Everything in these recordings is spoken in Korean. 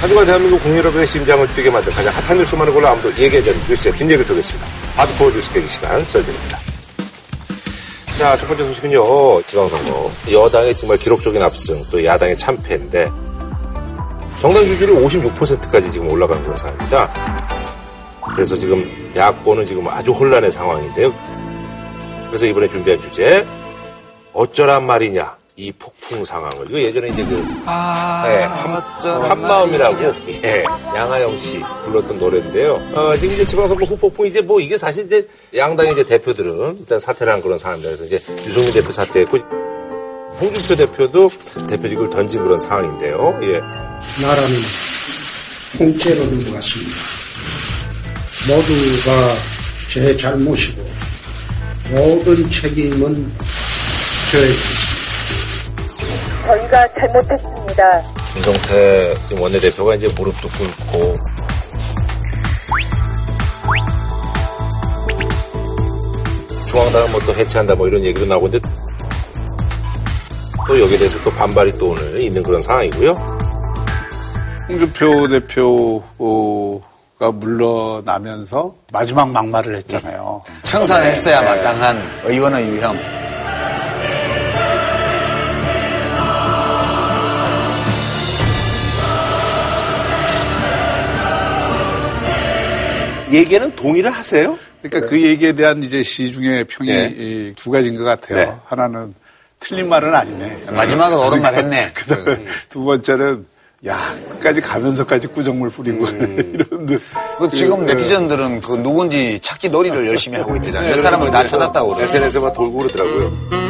하지만 대한민국 국민여러분의 심장을 뛰게 만든 가장 핫한 뉴스만을 골라 아무도 얘기하지 않는 뉴스의 뒷얘기를 드리겠습니다. 하드코어 뉴스 계기 시간 썰드립니다. 자, 첫 번째 소식은요, 지방선거. 여당의 정말 기록적인 압승, 또 야당의 참패인데, 정당 지지율이 56%까지 지금 올라간 그런 상황입니다. 그래서 지금 야권은 지금 아주 혼란의 상황인데요. 그래서 이번에 준비한 주제, 어쩌란 말이냐. 이 폭풍 상황을. 이거 예전에 이제 그, 아, 네, 한, 한마음이라고, 예, 양하영 씨 불렀던 노래인데요. 어, 지금 이제 지방선거 후폭풍, 이제 뭐 이게 사실 이제 양당의 이제 대표들은 일단 사퇴를 한 그런. 그래서 이제 유승민 대표 사퇴했고, 홍준표 대표도 대표직을 던진 그런 상황인데요. 예. 나라는 통째로 넘어갔습니다. 모두가 제 잘못이고 모든 책임은 저에게. 저희가 잘못했습니다. 김성태 지금 원내대표가 이제 무릎도 꿇고 중앙당은 뭐 또 해체한다 뭐 이런 얘기도 나오고 근데 또 여기에 대해서 또 반발이 또 오늘 있는 그런 상황이고요. 홍준표 대표가 물러나면서 마지막 막말을 했잖아요. 청산했어야 마땅한 의원의 유형. 얘기는 동의를 하세요? 그러니까 그 얘기에 대한 이제 시중의 평이 네. 이두 가지인 것 같아요. 네. 하나는 틀린 말은 아니네. 마지막은 옳은 말 했네. 그다음에 두 번째는 야 끝까지 가면서까지 꾸정물 뿌리고 이런 그 지금 네티즌들은 그 누군지 찾기 놀이를 열심히 하고 있대잖아요. 몇 사람을 다 찾았다고 그래요. SNS에만 돌고 그러더라고요.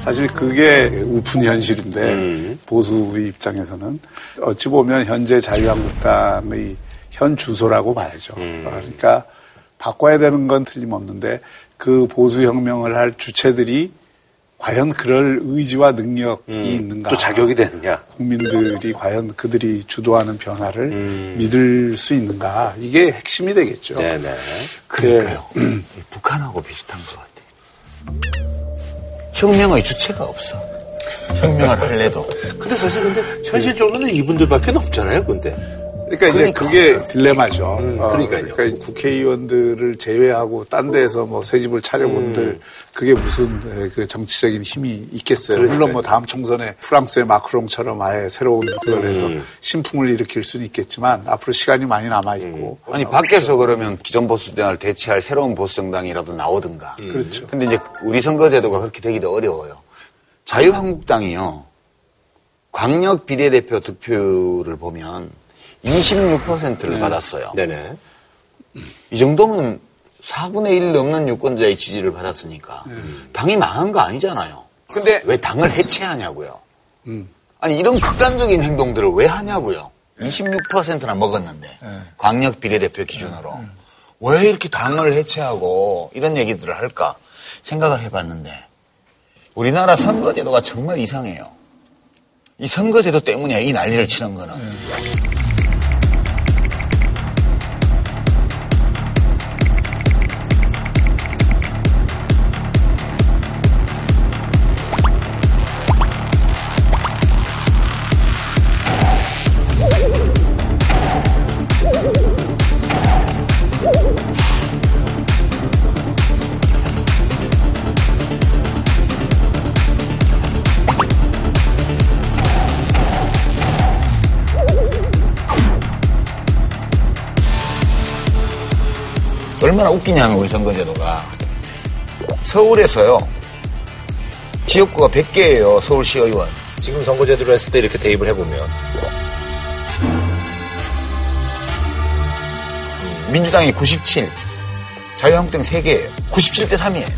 사실 그게 우픈 현실인데 음. 보수의 입장에서는 어찌 보면 현재 자유한국당의 현 주소라고 봐야죠. 음. 그러니까 바꿔야 되는 건 틀림없는데 그 보수혁명을 할 주체들이 과연 그럴 의지와 능력이 있는가. 음. 또 자격이 되느냐? 국민들이 과연 그들이 주도하는 변화를 음. 믿을 수 있는가. 이게 핵심이 되겠죠. 네네. 그러니까요. 북한하고 비슷한 것 같아요. 혁명의 주체가 없어. 혁명을 할래도. 근데 사실 근데 현실적으로는 이분들밖에 없잖아요, 근데. 그러니까 이제 그러니까. 그게 딜레마죠. 음, 어, 그러니까요. 그러니까 국회의원들을 제외하고 딴 데에서 뭐 새 집을 차려본들 음. 그게 무슨 에, 그 정치적인 힘이 있겠어요. 그러니까요. 물론 뭐 다음 총선에 프랑스의 마크롱처럼 아예 새로운 그걸 해서 음. 신풍을 일으킬 수는 있겠지만 앞으로 시간이 많이 남아 있고 아니 밖에서 그러면 기존 보수당을 대체할 새로운 보수 정당이라도 나오든가. 그렇죠. 근데 이제 우리 선거제도가 그렇게 되기도 어려워요. 자유한국당이요. 광역 비례대표 득표를 보면 26%를 받았어요. 네네. 이 정도면 4분의 1 넘는 유권자의 지지를 받았으니까 당이 망한 거 아니잖아요. 근데 왜 당을 해체하냐고요. 아니 이런 극단적인 행동들을 왜 하냐고요. 26%나 먹었는데 광역 비례대표 기준으로 왜 이렇게 당을 해체하고 이런 얘기들을 할까 생각을 해봤는데 우리나라 선거제도가 정말 이상해요. 이 선거제도 때문에 이 난리를 치는 거는. 얼마나 웃기냐면 우리 선거제도가. 서울에서요. 지역구가 100개예요 서울시 의원. 지금 선거제도로 했을 때 이렇게 대입을 해보면. 민주당이 97 자유한국당 3개예요 97대 3이에요.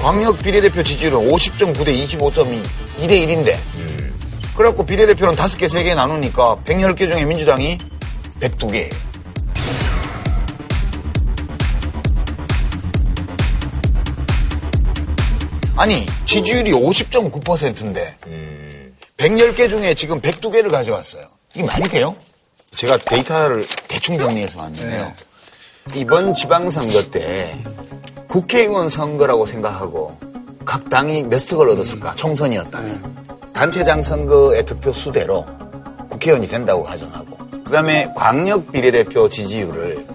광역 비례대표 지지율은 50.9대 25.2 2대 1인데. 그래갖고 비례대표는 5개 3개 나누니까 110개 중에 민주당이 102개예요 아니 지지율이 50.9%인데 110개 중에 지금 102개를 가져갔어요. 이게 말이 돼요? 제가 데이터를 대충 정리해서 왔는데요. 이번 지방선거 때 국회의원 선거라고 생각하고 각 당이 몇 석을 얻었을까? 총선이었다면. 단체장 선거의 득표 수대로 국회의원이 된다고 가정하고 그 다음에 광역 비례대표 지지율을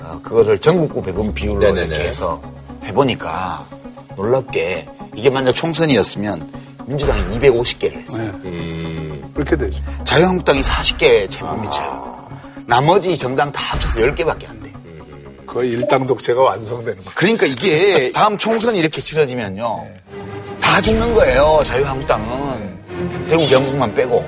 어, 그것을 전국구 배분 비율로 네네네. 이렇게 해서 해보니까 놀랍게 이게 만약 총선이었으면 민주당이 250개를 했어요. 네. 그렇게 되죠. 자유한국당이 40개 채무 미쳐요. 나머지 정당 다 합쳐서 10개밖에 안 돼. 거의 일당 독재가 완성되는 거예요. 그러니까 이게 다음 총선이 이렇게 치러지면요. 다 죽는 거예요, 자유한국당은. 대구 경북만 빼고.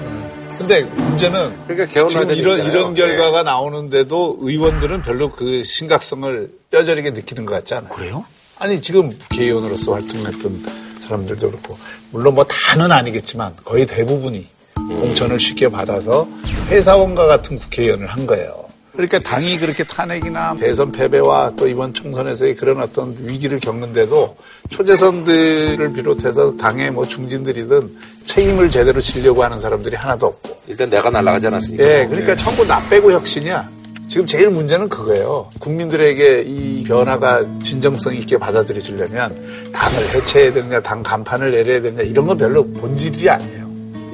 근데 문제는 그러니까 개헌해야 지금 되는 이런. 이런 결과가 나오는데도 의원들은 별로 그 심각성을 뼈저리게 느끼는 것 같지 않아요. 그래요? 아니 지금 국회의원으로서 활동했던 사람들도 그렇고 물론 뭐 다는 아니겠지만 거의 대부분이 공천을 쉽게 받아서 회사원과 같은 국회의원을 한 거예요. 그러니까 당이 그렇게 탄핵이나 대선 패배와 또 이번 총선에서의 그런 어떤 위기를 겪는데도 초재선들을 비롯해서 당의 뭐 중진들이든 책임을 제대로 지려고 하는 사람들이 하나도 없고 일단 내가 날아가지 않았으니까. 예, 그러니까 전부 나 빼고 혁신이야. 지금 제일 문제는 그거예요. 국민들에게 이 변화가 진정성 있게 받아들여지려면 당을 해체해야 되느냐, 당 간판을 내려야 되느냐, 이런 건 별로 본질이 아니에요.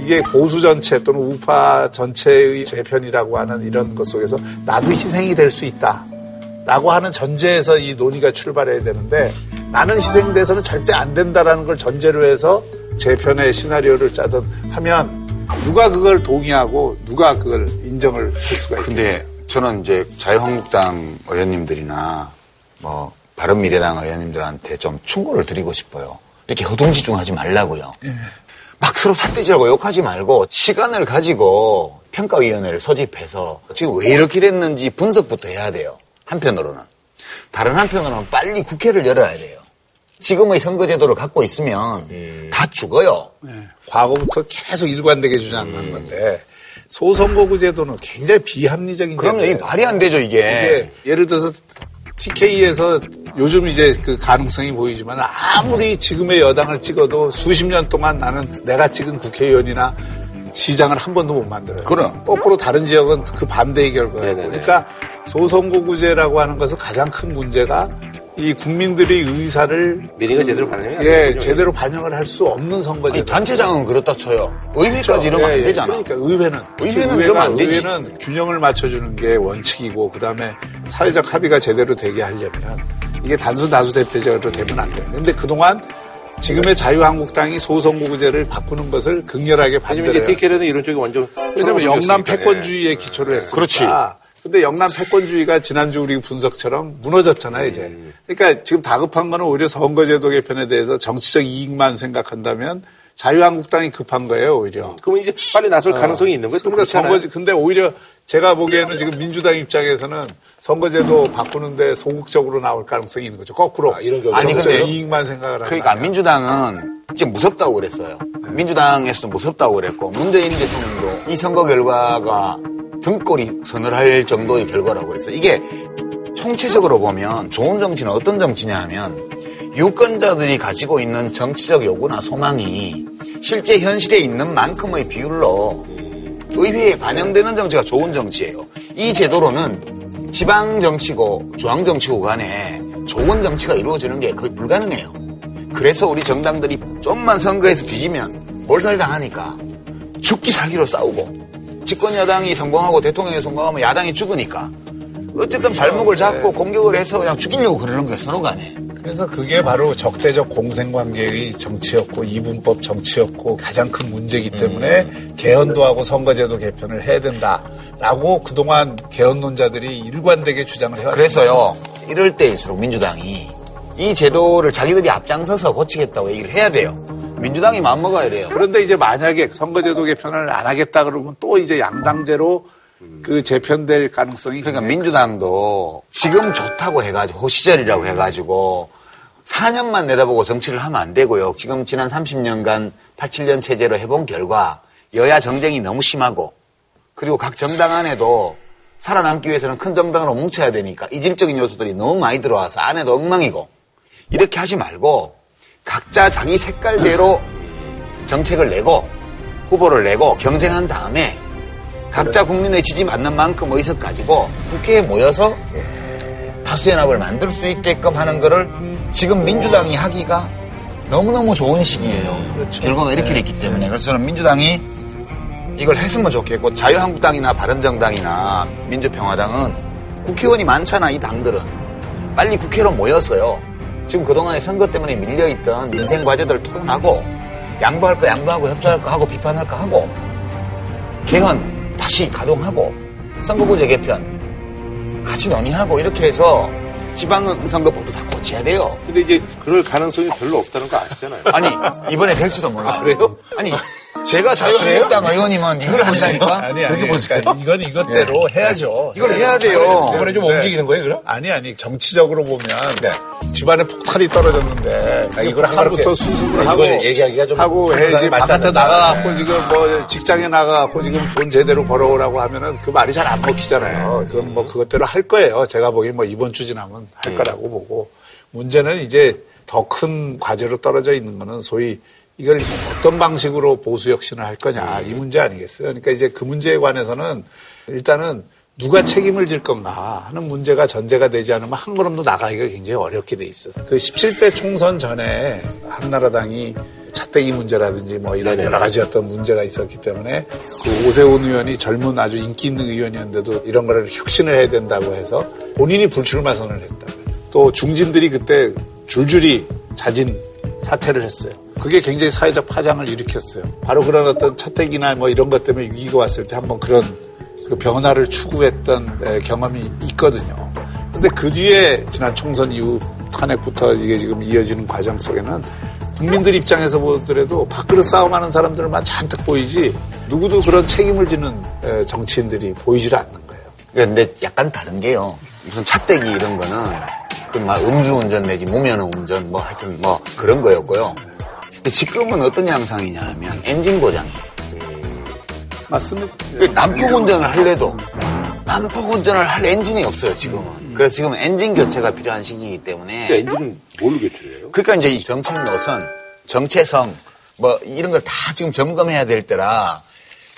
이게 보수 전체 또는 우파 전체의 재편이라고 하는 이런 것 속에서 나도 희생이 될 수 있다. 라고 하는 전제에서 이 논의가 출발해야 되는데 나는 희생돼서는 절대 안 된다라는 걸 전제로 해서 재편의 시나리오를 짜든 하면 누가 그걸 동의하고 누가 그걸 인정을 할 수가 있겠어요. 근데 저는 이제 자유한국당 의원님들이나 뭐 바른미래당 의원님들한테 좀 충고를 드리고 싶어요. 이렇게 허둥지중하지 말라고요. 막 서로 삿대질하고 욕하지 말고 시간을 가지고 평가위원회를 소집해서 지금 왜 이렇게 됐는지 분석부터 해야 돼요. 한편으로는. 다른 한편으로는 빨리 국회를 열어야 돼요. 지금의 선거제도를 갖고 있으면 다 죽어요. 네. 과거부터 계속 일관되게 주장한 건데 소선거구 제도는 굉장히 비합리적인 그럼요. 제도예요. 말이 안 되죠, 이게. 이게 예를 들어서 TK에서 요즘 이제 그 가능성이 보이지만 아무리 지금의 여당을 찍어도 수십 년 동안 나는 내가 찍은 국회의원이나 시장을 한 번도 못 만들어요. 그럼. 거꾸로 다른 지역은 그 반대의 결과예요. 그러니까 소선거구제라고 하는 것은 가장 큰 문제가 이 국민들의 의사를 민의가 제대로 반영이 안 예, 되죠. 제대로 반영을 할 수 없는 선거제도. 아니, 단체장은 그렇다 쳐요. 의회까지 이러면 예, 안 예. 되잖아. 그러니까 의회는 의회는 의회가- 이러면 안 되지. 의회는 균형을 맞춰주는 게 원칙이고 그 다음에 사회적 합의가 제대로 되게 하려면 이게 단순 다수 대표제로 되면 안 돼요. 근데 그동안 지금의 자유한국당이 소선거구제를 바꾸는 것을 극렬하게 왜냐면 이제 반대해요. TK는 이런 쪽이 완전. 왜냐면 영남 예. 패권주의에 기초를 했으니까. 그렇지. 근데 영남 패권주의가 지난주 우리 분석처럼 무너졌잖아요, 이제. 음. 그러니까 지금 다급한 거는 오히려 선거제도 개편에 대해서 정치적 이익만 생각한다면 자유한국당이 급한 거예요, 오히려. 그러면 이제 빨리 나설 가능성이 있는 거예요. 또 그러니까 그렇잖아요. 선거, 근데 오히려 제가 보기에는 지금 민주당 입장에서는 선거제도 바꾸는데 소극적으로 나올 가능성이 있는 거죠. 거꾸로. 아, 이런 아니, 정치적 근데 이익만 생각을 하는 그러니까 민주당은 이제 무섭다고 그랬어요. 민주당에서도 무섭다고 그랬고 문재인 대통령도 이 선거 결과가 등골이 서늘할 정도의 결과라고 그랬어요. 이게 총체적으로 보면 좋은 정치는 어떤 정치냐 하면 유권자들이 가지고 있는 정치적 요구나 소망이 실제 현실에 있는 만큼의 비율로 의회에 반영되는 정치가 좋은 정치예요. 이 제도로는 지방 정치고 중앙 정치고 간에 좋은 정치가 이루어지는 게 거의 불가능해요. 그래서 우리 정당들이 좀만 선거에서 뒤지면 몰살당하니까 죽기 살기로 싸우고 집권 여당이 성공하고 대통령이 성공하면 야당이 죽으니까 어쨌든 발목을 잡고 공격을 해서 그냥 죽이려고 그러는 거예요 서로 간에. 그래서 그게 바로 적대적 공생관계의 정치였고 이분법 정치였고 가장 큰 문제이기 때문에 개헌도 하고 선거제도 개편을 해야 된다라고 그동안 개헌론자들이 일관되게 주장을 해왔어요. 그래서요 이럴 때일수록 민주당이 이 제도를 자기들이 앞장서서 고치겠다고 얘기를 해야 돼요. 민주당이 마음먹어야 돼요. 그런데 이제 만약에 선거제도 개편을 안 하겠다 그러면 또 이제 양당제로 그 재편될 가능성이 그러니까 민주당도 지금 좋다고 해가지고 호시절이라고 해가지고 4년만 내다보고 정치를 하면 안 되고요. 지금 지난 30년간 87년 체제로 해본 결과 여야 정쟁이 너무 심하고 그리고 각 정당 안에도 살아남기 위해서는 큰 정당으로 뭉쳐야 되니까 이질적인 요소들이 너무 많이 들어와서 안에도 엉망이고 이렇게 하지 말고 각자 자기 색깔대로 정책을 내고 후보를 내고 경쟁한 다음에 각자 국민의 지지 받는 만큼 의석 가지고 국회에 모여서 다수연합을 만들 수 있게끔 하는 거를 지금 민주당이 하기가 너무너무 좋은 시기예요. 결과가 이렇게 됐기 때문에. 그래서 저는 민주당이 이걸 했으면 좋겠고 자유한국당이나 바른정당이나 민주평화당은 국회의원이 많잖아, 이 당들은. 빨리 국회로 모여서요. 지금 그동안에 선거 때문에 밀려있던 민생 과제들을 토론하고 양보할 거 양보하고 협조할 거 하고 비판할 거 하고 개헌 다시 가동하고 선거구제 개편 같이 논의하고 이렇게 해서 지방선거법도 다 고쳐야 돼요. 근데 이제 그럴 가능성이 별로 없다는 거 아시잖아요. 아니 이번에 될지도 몰라. 그래요? 아니 제가 자유한국당 의원이면 이걸 한다니까? 아니, 아니. 그러니까 이건 이것대로 해야죠. 이걸 해야 돼요. 이번에 좀 네. 움직이는 거예요, 그럼? 아니 아니 정치적으로 보면 네. 집안에 폭탄이 떨어졌는데 아, 이걸 하나로 수습을 하고 얘기하기가 좀 하고 해야지 바깥에. 나가갖고 지금 뭐 직장에 나가갖고 지금 돈 제대로 벌어오라고 하면은 그 말이 잘 안 먹히잖아요. 그럼 뭐 그것대로 할 거예요. 제가 보기엔 뭐 이번 주 지나면 할 거라고 보고 문제는 이제 더 큰 과제로 떨어져 있는 거는 소위 이걸 어떤 방식으로 보수 혁신을 할 거냐 이 문제 아니겠어요. 그러니까 이제 그 문제에 관해서는 일단은 누가 책임을 질 건가 하는 문제가 전제가 되지 않으면 한 걸음도 나가기가 굉장히 어렵게 돼 있어. 그 17대 총선 전에 한나라당이 차떼기 문제라든지 뭐 이런. 여러 가지 어떤 문제가 있었기 때문에 그 오세훈 의원이 젊은 아주 인기 있는 의원이었는데도 이런 거를 혁신을 해야 된다고 해서 본인이 불출마 선언을 했다. 또 중진들이 그때 줄줄이 자진 사퇴를 했어요. 그게 굉장히 사회적 파장을 일으켰어요. 바로 그런 어떤 차떼기나 뭐 이런 것 때문에 위기가 왔을 때 한번 그런 그 변화를 추구했던 에, 경험이 있거든요. 근데 그 뒤에 지난 총선 이후 탄핵부터 이게 지금 이어지는 과정 속에는 국민들 입장에서 보더라도 밥그릇 싸움하는 사람들만 잔뜩 보이지 누구도 그런 책임을 지는 에, 정치인들이 보이질 않는 거예요. 근데 약간 다른 게요. 무슨 차떼기 이런 거는 그 막 음주운전 내지 무면허 운전 뭐 하여튼 뭐 그런 거였고요. 근데 지금은 어떤 양상이냐 하면 엔진 고장. 맞습니다. 그 난폭 운전을 할래도 난폭 운전을 할 엔진이 없어요 지금은. 그래서 지금 엔진 교체가 필요한 시기이기 때문에 근데 엔진은 뭘로 교체를 해요? 그러니까 이제 이 정책 노선, 정체성 뭐 이런 걸 다 지금 점검해야 될 때라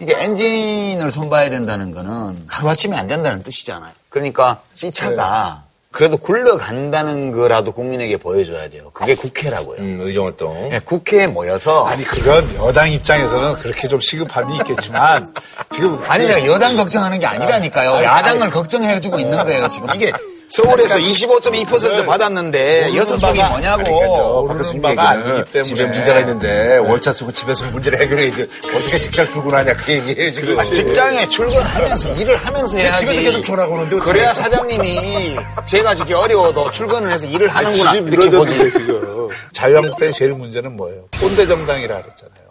이게 엔진을 손봐야 된다는 거는 하루아침에 안 된다는 뜻이잖아요. 그러니까 C차가 그래도 굴러간다는 거라도 국민에게 보여줘야 돼요. 그게 국회라고요. 음, 의정활동. 예, 국회에 모여서 아니 그건 여당 입장에서는 그렇게 좀 시급함이 있겠지만 지금 아니 내가 여당 걱정하는 게 아니라니까요. 야당을 걱정해주고 있는 거예요. 지금 이게 서울에서 25.2% 받았는데 여섯 석이 뭐냐고. 모르는 바가 아니기 때문에 집에 문제가 있는데 월차 쓰고 집에서 문제를 해결해야지 어떻게 직장 출근하냐 그 얘기예요 지금. 아, 직장에 출근하면서 일을 하면서 해야지. 집에서 계속 오는데 어떡해. 그래야 사장님이 제가 지금 어려워도 출근을 해서 일을 하는구나 집이 무너졌는데. 지금 자유한국당의 제일 문제는 뭐예요? 꼰대 정당이라 그랬잖아요.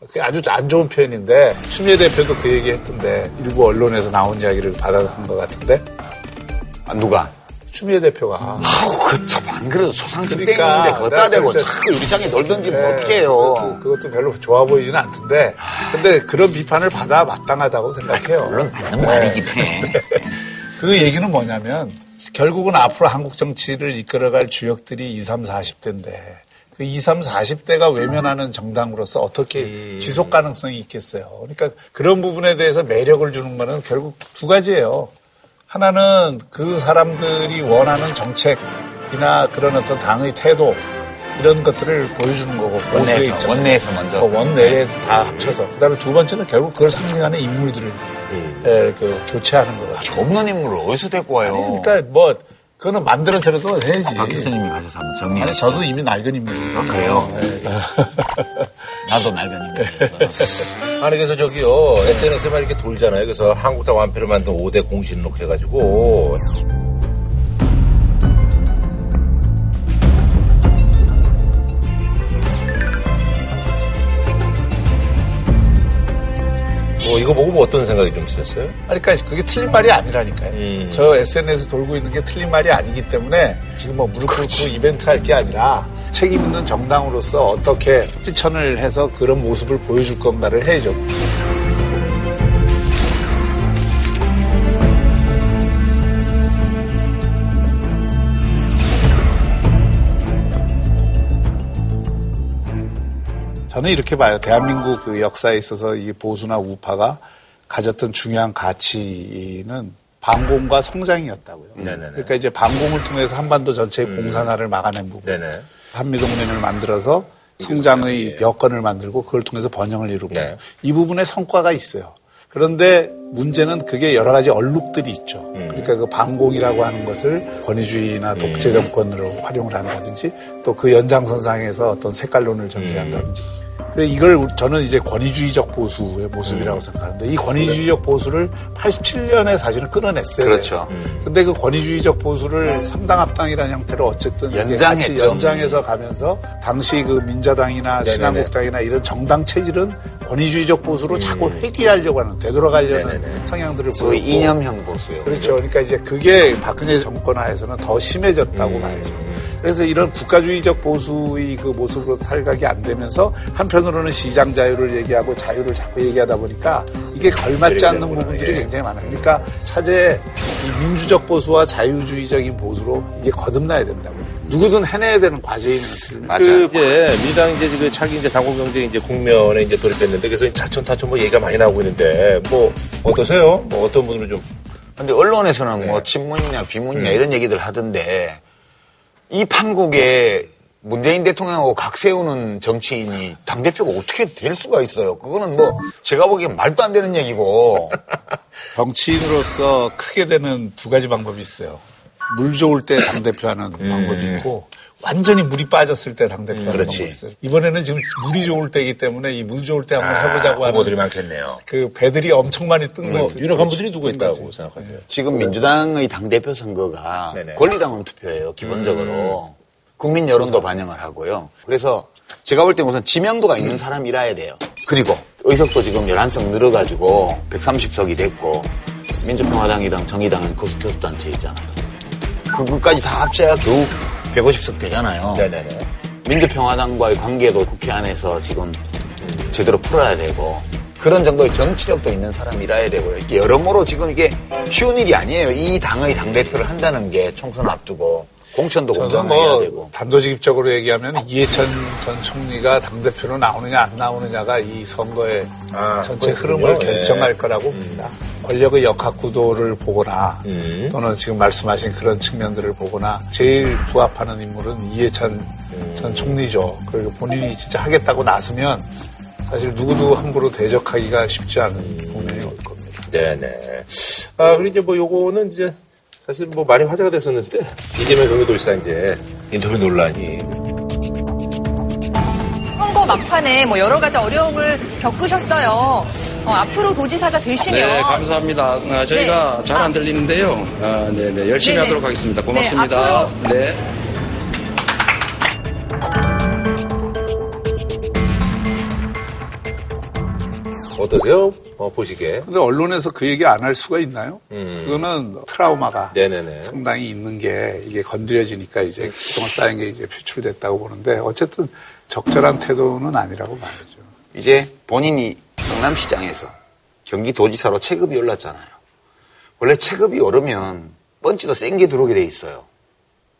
그게 아주 안 좋은 표현인데 추미애 대표도 그 얘기 했던데 일부 언론에서 나온 이야기를 받아간 것 같은데 아, 누가? 추미애 대표가 아우 그 참 안 그래도 소상집 그러니까 땡인데 그거 따대고 그래서- 자꾸 유리창에 놀던지 뭐 네, 어떡해요. 그것도, 그것도 별로 좋아 보이지는 않던데 근데 그런 비판을 받아 마땅하다고 생각해요. 물론 맞는 말이긴 해. 그 얘기는 뭐냐면 결국은 앞으로 한국 정치를 이끌어갈 주역들이 20, 30, 40대인데 그 20, 30, 40대가 외면하는 정당으로서 어떻게 지속 가능성이 있겠어요. 그러니까 그런 부분에 대해서 매력을 주는 거는 결국 두 가지예요. 하나는 그 사람들이 원하는 정책이나 그런 어떤 당의 태도 이런 것들을 보여주는 거고 보수의 원내에서. 원내에서 먼저. 그 원내에 다 합쳐서 그다음에 두 번째는 결국 그걸 상징하는 인물들을 에, 그 교체하는 거거든요. 없는 인물을 어디서 데리고 와요? 그러니까 뭐 그거는 만들어서라도 해야지. 박 교수님이 가셔서 한번 정리해 주시죠. 저도 이미 낡은 인물이에요. 아, 그래요? 나도 낡은 인물이어서. 아니 그래서 저기요 SNS에만 이렇게 돌잖아요. 그래서 한국당 완패를 만든 5대 공신록 해가지고 뭐 이거 보고 뭐 어떤 생각이 좀 드셨어요? 아니, 그러니까 그게 틀린 말이 아니라니까요. 음. 저 SNS 돌고 있는 게 틀린 말이 아니기 때문에 지금 뭐 무릎 꿇고 이벤트 할 게 아니라 책임 있는 정당으로서 어떻게 실천을 해서 그런 모습을 보여줄 건가를 해야죠. 저는 이렇게 봐요. 대한민국 그 역사에 있어서 이 보수나 우파가 가졌던 중요한 가치는 반공과 성장이었다고요. 네네네. 음. 그러니까 이제 반공을 통해서 한반도 전체의 공산화를 막아낸 부분. 네네. 한미동맹을 만들어서 성장의 여건을 만들고 그걸 통해서 번영을 이루고 네. 이 부분에 성과가 있어요. 그런데 문제는 그게 여러 가지 얼룩들이 있죠. 그러니까 그 반공이라고 하는 것을 권위주의나 독재 정권으로 활용을 한다든지 또 그 연장선상에서 어떤 색깔론을 전개한다든지. 이걸 저는 이제 권위주의적 보수의 모습이라고 생각하는데 이 권위주의적 보수를 87년에 사실은 끊어냈어요. 그렇죠. 근데 그 권위주의적 보수를 삼당 합당이라는 형태로 어쨌든 연장했죠. 연장해서 가면서 당시 그 민자당이나 네네네. 신한국당이나 이런 정당 체질은 권위주의적 보수로 자꾸 회귀하려고 하는 되돌아가려는 네네네. 성향들을 보였고 이념형 보수요. 그렇죠. 그러니까 이제 그게 박근혜 정권 하에서는 더 심해졌다고 봐야죠. 그래서 이런 국가주의적 보수의 그 모습으로 탈각이 안 되면서 한편으로는 시장 자유를 얘기하고 자유를 자꾸 얘기하다 보니까 이게 걸맞지 않는. 부분들이 예. 굉장히 많아요. 그러니까 차제에 이 민주적 보수와 자유주의적인 보수로 이게 거듭나야 된다고. 누구든 해내야 되는 과제인 것들. 맞아요. 그 이제 민주당 이제 그 차기 이제 당권 경쟁 이제 국면에 이제 돌입했는데 그래서 차천 타천 뭐 얘기가 많이 나오고 있는데 뭐 어떠세요? 뭐 어떤 분으로 좀 근데 언론에서는 네. 뭐 친문이냐 비문이냐 음. 이런 얘기들 하던데 이 판국에 문재인 대통령하고 각 세우는 정치인이 당대표가 어떻게 될 수가 있어요. 그거는 뭐 제가 보기엔 말도 안 되는 얘기고 정치인으로서 크게 되는 두 가지 방법이 있어요. 물 좋을 때 당대표 하는 방법이 있고, 완전히 물이 빠졌을 때 당대표 하는 그렇지. 있어요. 이번에는 지금 물이 좋을 때이기 때문에 이 물 좋을 때 한번 해보자고 하는 후보들이 많겠네요. 그 배들이 엄청 많이 뜬뭐 거죠. 유력한 분들이 누구. 있다고 생각하세요? 지금 민주당의 당대표 선거가 네네. 권리당원 투표예요. 기본적으로. 국민 여론도 반영을 하고요. 그래서 제가 볼 때 우선 지명도가 있는 사람이라야 돼요. 그리고 의석도 지금 11석 늘어가지고 130석이 됐고 민주평화당이랑 정의당은 거수교섭단체 있잖아요. 그것까지 다 합쳐야 겨우 150석 되잖아요. 네네네. 민주평화당과의 관계도 국회 안에서 지금 제대로 풀어야 되고 그런 정도의 정치력도 있는 사람이라야 되고요. 여러모로 지금 이게 쉬운 일이 아니에요. 이 당의 당대표를 한다는 게 총선 앞두고 공천도 공정해야 뭐 되고. 단도직입적으로 얘기하면 이해찬 전 총리가 당대표로 나오느냐 안 나오느냐가 이 선거의 아, 전체 그렇군요. 흐름을 예. 결정할 거라고 봅니다. 권력의 역학 구도를 보거나 음. 또는 지금 말씀하신 그런 측면들을 보거나 제일 부합하는 인물은 이해찬 음. 전 총리죠. 그리고 본인이 진짜 하겠다고 나서면 사실 누구도 함부로 대적하기가 쉽지 않은 국면이 올 겁니다. 네네. 아, 그리고 이제 뭐 요거는 이제 사실 뭐 많이 화제가 됐었는데 이재명 경기도지사 이제 인터뷰 논란이 선거 막판에 뭐 여러 가지 어려움을 겪으셨어요. 어, 앞으로 도지사가 되시면 네, 감사합니다. 아, 저희가 네. 잘안 아. 들리는데요. 아, 네, 네, 열심히 네네. 하도록 하겠습니다. 네, 고맙습니다. 앞으로- 네. 어떠세요? 어, 보시기에. 근데 언론에서 그 얘기 안 할 수가 있나요? 음. 그거는 트라우마가 네네네. 상당히 있는 게 이게 건드려지니까 이제 그동안 쌓인 게 이제 표출됐다고 보는데 어쨌든 적절한 태도는 아니라고 봐야죠. 이제 본인이 성남시장에서 경기도지사로 체급이 올랐잖아요. 원래 체급이 오르면 펀치도 센 게 들어오게 돼 있어요.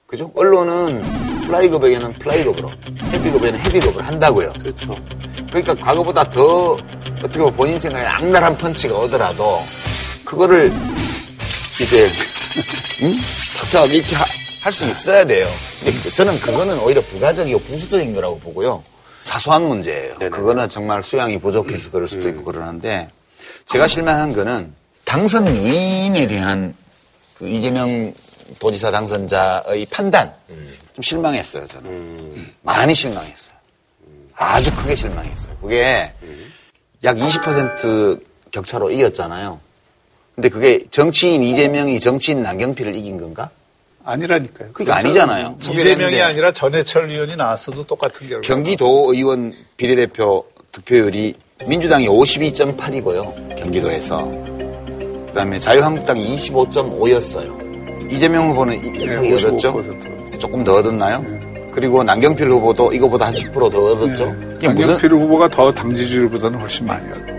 그죠? 언론은 플라이급에게는 플라이급으로, 헤비급에는 헤비급을 한다고요. 그렇죠. 그러니까 과거보다 더 어떻게 보면 본인 생각에 악랄한 펀치가 오더라도 그거를 이제 응? 탁탁하게 이렇게 할 수 있어야 돼요. 그- 저는 그거는 오히려 부가적이고 부수적인 거라고 보고요. 사소한 문제예요. 그거는 정말 수양이 부족해서 그럴 수도 있고 그러는데 제가 실망한 거는 당선 유인에 대한 그 이재명 도지사 당선자의 판단 좀 실망했어요 저는 많이 실망했어요. 아주 크게 실망했어요. 그게 약 20% 격차로 이겼잖아요. 근데 그게 정치인 이재명이 정치인 남경필을 이긴 건가? 아니라니까요. 그게 아니잖아요. 이재명이. 아니라 전해철 의원이 나왔어도 똑같은 결과. 경기도 의원 비례대표 득표율이 민주당이 52.8이고요. 경기도에서. 그다음에 자유한국당이 25.5였어요. 이재명 후보는 네, 이상이 얻었죠? 55%. 조금 더 얻었나요? 그리고 남경필 후보도 이거보다 한 10%더 얻었죠? 이게 무슨 강경필 후보가 더 당지지율보다는 훨씬 많이 얻어.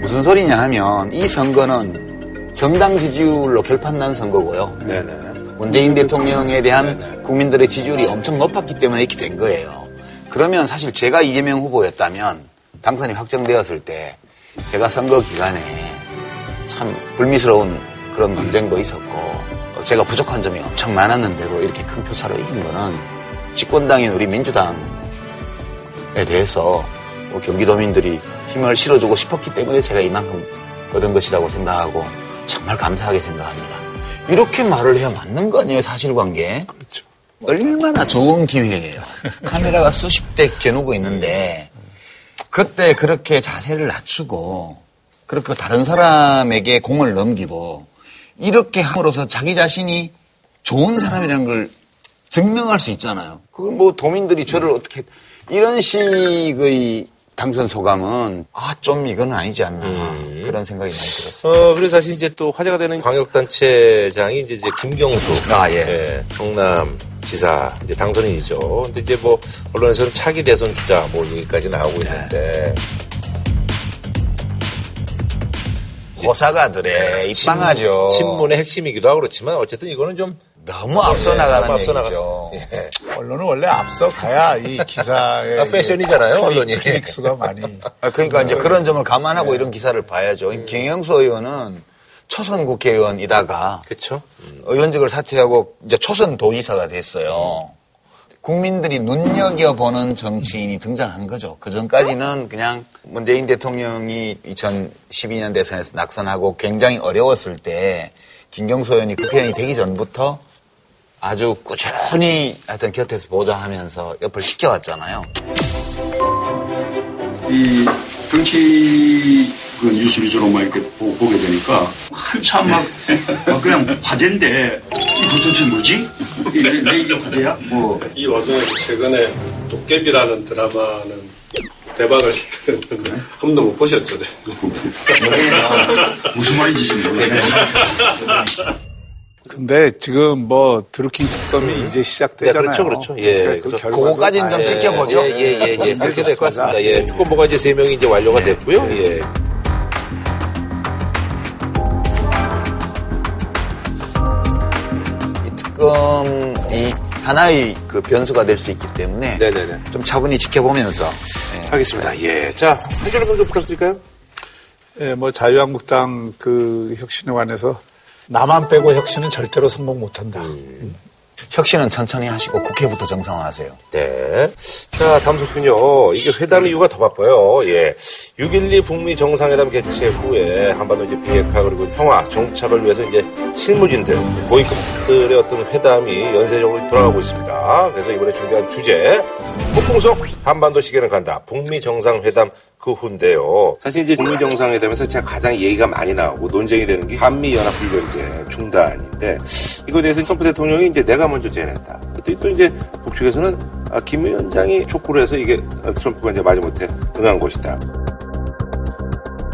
무슨 소리냐 하면 이 선거는 정당 지지율로 결판난 선거고요. 네네. 문재인 대통령에 대한 국민들의 지지율이 엄청 높았기 때문에 이렇게 된 거예요. 그러면 사실 제가 이재명 후보였다면 당선이 확정되었을 때 제가 선거 기간에 참 불미스러운 그런 논쟁도 있었고 제가 부족한 점이 엄청 많았는데도 이렇게 큰 표차로 이긴 거는 집권당인 우리 민주당에 대해서 뭐 경기도민들이 힘을 실어주고 싶었기 때문에 제가 이만큼 얻은 것이라고 생각하고 정말 감사하게 생각합니다. 이렇게 말을 해야 맞는 거 아니에요, 사실관계? 그렇죠. 얼마나 좋은 기회예요. 카메라가 수십 대 겨누고 있는데 그때 그렇게 자세를 낮추고 그렇게 다른 사람에게 공을 넘기고 이렇게 함으로써 자기 자신이 좋은 사람이라는 걸 증명할 수 있잖아요. 그건 뭐 도민들이 저를 어떻게 이런 식의 당선 소감은 아 좀 이건 아니지 않나 그런 생각이 많이 들었어요. 어, 그래서 사실 이제 또 화제가 되는 광역단체장이 이제, 이제 김경수. 아, 예. 경남 지사 이제 당선인이죠. 근데 이제 뭐 언론에서는 차기 대선 주자 뭐 얘기까지 나오고 있는데 호사가들의 입방하죠. 신문의 핵심이기도 하고 그렇지만 어쨌든 이거는 좀 너무 앞서 예, 나가는 너무 앞서 얘기죠. 나가- 예. 언론은 원래 앞서 가야 이 기사의 아, 패션이잖아요, 클릭- 언론이. 클릭 수가 많이. 아, 그러니까 이제 그런 점을 감안하고 네. 이런 기사를 봐야죠. 김영수 의원은 초선 국회의원이다가 그렇죠. 의원직을 사퇴하고 이제 초선 도지사가 됐어요. 국민들이 눈여겨보는 정치인이 등장한 거죠. 그 전까지는 그냥 문재인 대통령이 2012년 대선에서 낙선하고 굉장히 어려웠을 때 김경수 의원이 국회의원이 되기 전부터 아주 꾸준히 하여튼 곁에서 보좌하면서 옆을 지켜왔잖아요. 이 정치 그 뉴스 위주로만 이렇게 보, 게 되니까 한참 막, 막 그냥 화제인데 이 도대체 뭐지? 이게 왜 이게 화제야? 뭐 이 와중에 최근에 도깨비라는 드라마는 대박을 시켰는데 한 번도 못 보셨죠? 네. 무슨 말인지 지금 모르겠네. 근데 지금 뭐 드루킹 특검이 이제 네, 시작되잖아요. 그렇죠, 그렇죠. 예. 그 그래서 그거까지는 좀 봐야 지켜보죠. 예, 예, 예, 예. 그렇게 될 것 같습니다. 예. 특검 보가 이제 세 명이 이제 완료가 됐고요. 예. 이 특검이 하나의 그 변수가 될 수 있기 때문에 네네네. 좀 차분히 지켜보면서 예. 하겠습니다. 예. 자, 한 줄로 좀 부탁드릴까요? 예, 뭐 자유한국당 그 혁신에 관해서 나만 빼고 혁신은 절대로 성공 못한다. 음. 혁신은 천천히 하시고 국회부터 정상화하세요. 네. 자, 다음 소식은요. 이게 회담 이유가 더 바빠요. 예. 6.12 북미 정상회담 개최 후에 한반도 이제 비핵화 그리고 평화, 정착을 위해서 이제 실무진들, 고위급들의 어떤 회담이 연쇄적으로 돌아가고 있습니다. 그래서 이번에 준비한 주제, 폭풍 속 한반도 시계는 간다. 북미 정상회담 그 후인데요. 사실 이제 북미 정상회담에서 제가 가장 얘기가 많이 나오고 논쟁이 되는 게 한미 연합훈련제 중단인데 이거에 대해서 트럼프 대통령이 이제 내가 먼저 제안했다. 그때 또 이제 북측에서는 아, 김 위원장이 촉구를 해서 이게 트럼프가 이제 마지못해 응한 것이다.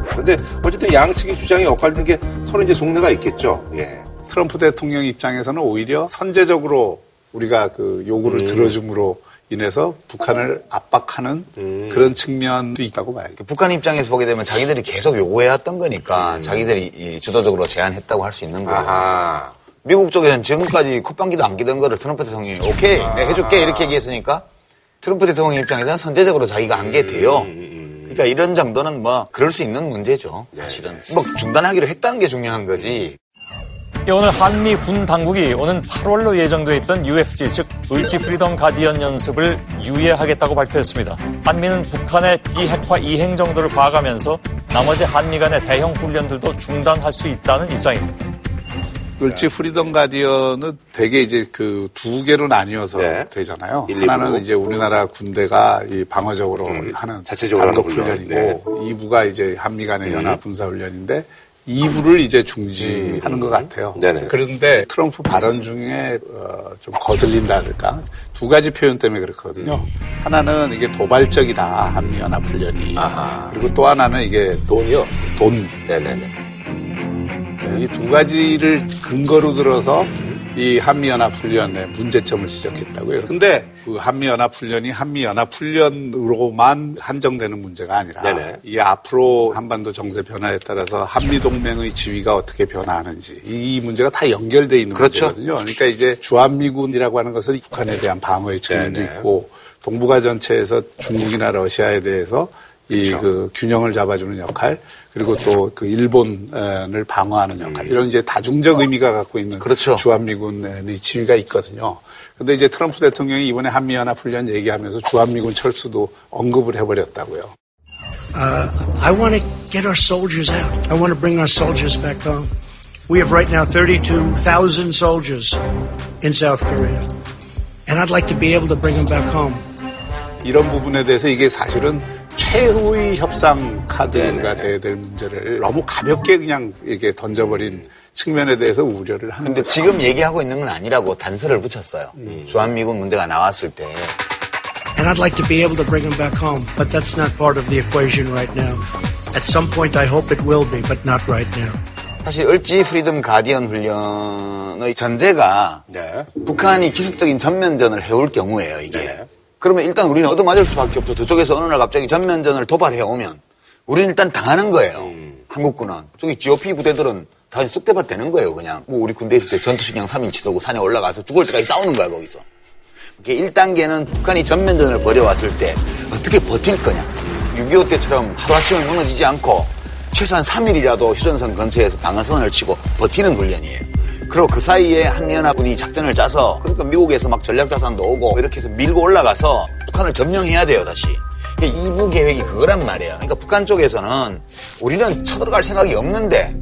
그런데 어쨌든 양측의 주장이 엇갈리는 게 서로 이제 속내가 있겠죠. 예. 트럼프 대통령 입장에서는 오히려 선제적으로 우리가 그 요구를 음. 들어줌으로 인해서 북한을 압박하는 음. 그런 측면도 있다고 봐야죠. 북한 입장에서 보게 되면 자기들이 계속 요구해왔던 거니까 음. 자기들이 이 주도적으로 제안했다고 할 수 있는 거예요. 아하. 미국 쪽에서는 지금까지 콧방귀도 안 끼던 거를 트럼프 대통령이 오케이 내가 해줄게 이렇게 얘기했으니까 트럼프 대통령 입장에서는 선제적으로 자기가 한게 돼요. 그러니까 이런 정도는 뭐 그럴 수 있는 문제죠. 사실은 뭐 중단하기로 했다는 게 중요한 거지. 예, 오늘 한미 군 당국이 오는 8월로 예정돼 있던 UFG 즉 을지 프리덤 가디언 연습을 유예하겠다고 발표했습니다. 한미는 북한의 비핵화 이행 정도를 봐가면서 나머지 한미 간의 대형 훈련들도 중단할 수 있다는 입장입니다. 을지 프리덤 가디언은 되게 이제 그 두 개로 나뉘어서 네. 되잖아요. 일, 이부. 하나는 이제 우리나라 군대가 이 방어적으로 하는 음. 자체적으로 단독 하는 훈련. 훈련이고 이부가 이제 한미 간의 음. 연합 군사 훈련인데 이부를 이제 중지하는 것 같아요. 음. 네네. 그런데 트럼프 발언 중에 어, 좀 거슬린다랄까 두 가지 표현 때문에 그렇거든요. 음. 하나는 이게 도발적이다 한미 연합 훈련이 아하. 그리고 또 하나는 이게 돈이요? 돈 네네네. 이 두 가지를 근거로 들어서 이 한미연합훈련의 문제점을 지적했다고요. 근데 그 한미연합훈련이 한미연합훈련으로만 한정되는 문제가 아니라 네네. 이게 앞으로 한반도 정세 변화에 따라서 한미동맹의 지위가 어떻게 변화하는지 이 문제가 다 연결돼 있는 그렇죠. 문제거든요. 그러니까 이제 주한미군이라고 하는 것은 북한에 대한 방어의 측면도. 있고 동북아 전체에서 중국이나 러시아에 대해서 이 그렇죠. 그 균형을 잡아주는 역할 그리고 또 그 일본을 방어하는 역할 이런 이제 다중적 의미가 갖고 있는 그렇죠. 주한미군의 지위가 있거든요. 근데 이제 트럼프 대통령이 이번에 한미연합 훈련 얘기하면서 주한미군 철수도 언급을 해버렸다고요. Uh, I want to get our soldiers out. I want to bring our soldiers back home. We have right now 32,000 soldiers in South Korea. And I'd like to be able to bring them back home. 이런 부분에 대해서 이게 사실은 최후의 협상 카드가 돼야 될 문제를 너무 가볍게 그냥 이렇게 던져버린 측면에 대해서 우려를 하는 근데 거죠. 지금 얘기하고 있는 건 아니라고 단서를 붙였어요. 주한미군 문제가 나왔을 때. And I'd like to be able to bring them back home. But that's not part of the equation right now. At some point, I hope it will be, but not right now. 사실 을지 프리덤 가디언 훈련의 전제가 네. 북한이 기습적인 전면전을 해올 경우에요, 이게. 그러면 일단 우리는 얻어맞을 수밖에 없죠. 저쪽에서 어느 날 갑자기 전면전을 도발해 오면 우리는 일단 당하는 거예요. 한국군은. 저기 GOP 부대들은 다 쑥대밭 되는 거예요, 그냥. 뭐 우리 군대 있을 때 전투식량 3인치 쏘고 산에 올라가서 죽을 때까지 싸우는 거야, 거기서. 이게 1단계는 북한이 전면전을 벌여왔을 때 어떻게 버틸 거냐. 6.25 때처럼 하루아침에 무너지지 않고 최소한 3일이라도 휴전선 근처에서 방어선을 치고 버티는 훈련이에요. 그리고 그 사이에 한미연합군이 작전을 짜서 그러니까 미국에서 막 전략자산도 오고 이렇게 해서 밀고 올라가서 북한을 점령해야 돼요, 다시. 이게 2부 계획이 그거란 말이에요. 그러니까 북한 쪽에서는 우리는 쳐들어갈 생각이 없는데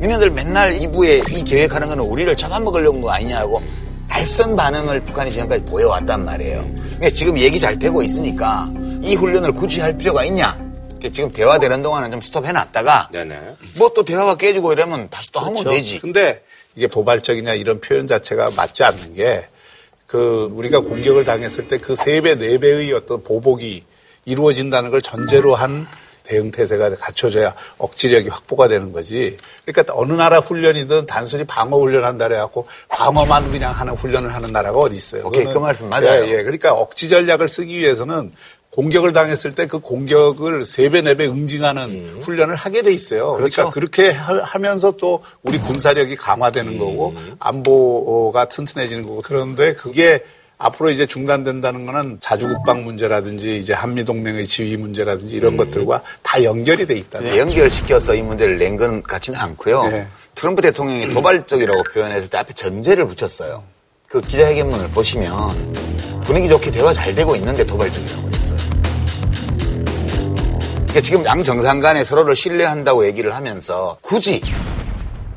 니네들 맨날 2부에 이 계획하는 거는 우리를 잡아먹으려는 거 아니냐고 날선 반응을 북한이 지금까지 보여왔단 말이에요. 그러니까 지금 얘기 잘 되고 있으니까 이 훈련을 굳이 할 필요가 있냐? 그러니까 지금 대화되는 동안은 좀 스톱해놨다가. 뭐 또 대화가 깨지고 이러면 다시 또 하면 그렇죠. 되지. 근데 이게 도발적이냐 이런 표현 자체가 맞지 않는 게 그 우리가 공격을 당했을 때 그 세 배, 네 배의 어떤 보복이 이루어진다는 걸 전제로 한 대응 태세가 갖춰져야 억지력이 확보가 되는 거지. 그러니까 어느 나라 훈련이든 단순히 방어 훈련 한다 그래갖고 방어만 그냥 하는 훈련을 하는 나라가 어디 있어요. 오케이, 그 말씀 맞아요. 예, 예. 그러니까 억지 전략을 쓰기 위해서는 공격을 당했을 때 그 공격을 세 배, 네 배 응징하는 훈련을 하게 돼 있어요. 그러니까 음. 그렇죠. 그렇게 하, 면서또 우리 군사력이 강화되는 거고 안보가 튼튼해지는 거고 그런데 그게 앞으로 이제 중단된다는 거는 자주국방 문제라든지 이제 한미 동맹의 지위 문제라든지 이런 것들과 다 연결이 돼 있다. 네, 연결시켜서 이 문제를 낸 건 같지는 않고요. 네. 트럼프 대통령이 도발적이라고 표현했을 때 앞에 전제를 붙였어요. 그 기자회견문을 보시면 분위기 좋게 대화 잘 되고 있는데 도발적이라고 그랬어요. 그러니까 지금 양 정상 간에 서로를 신뢰한다고 얘기를 하면서 굳이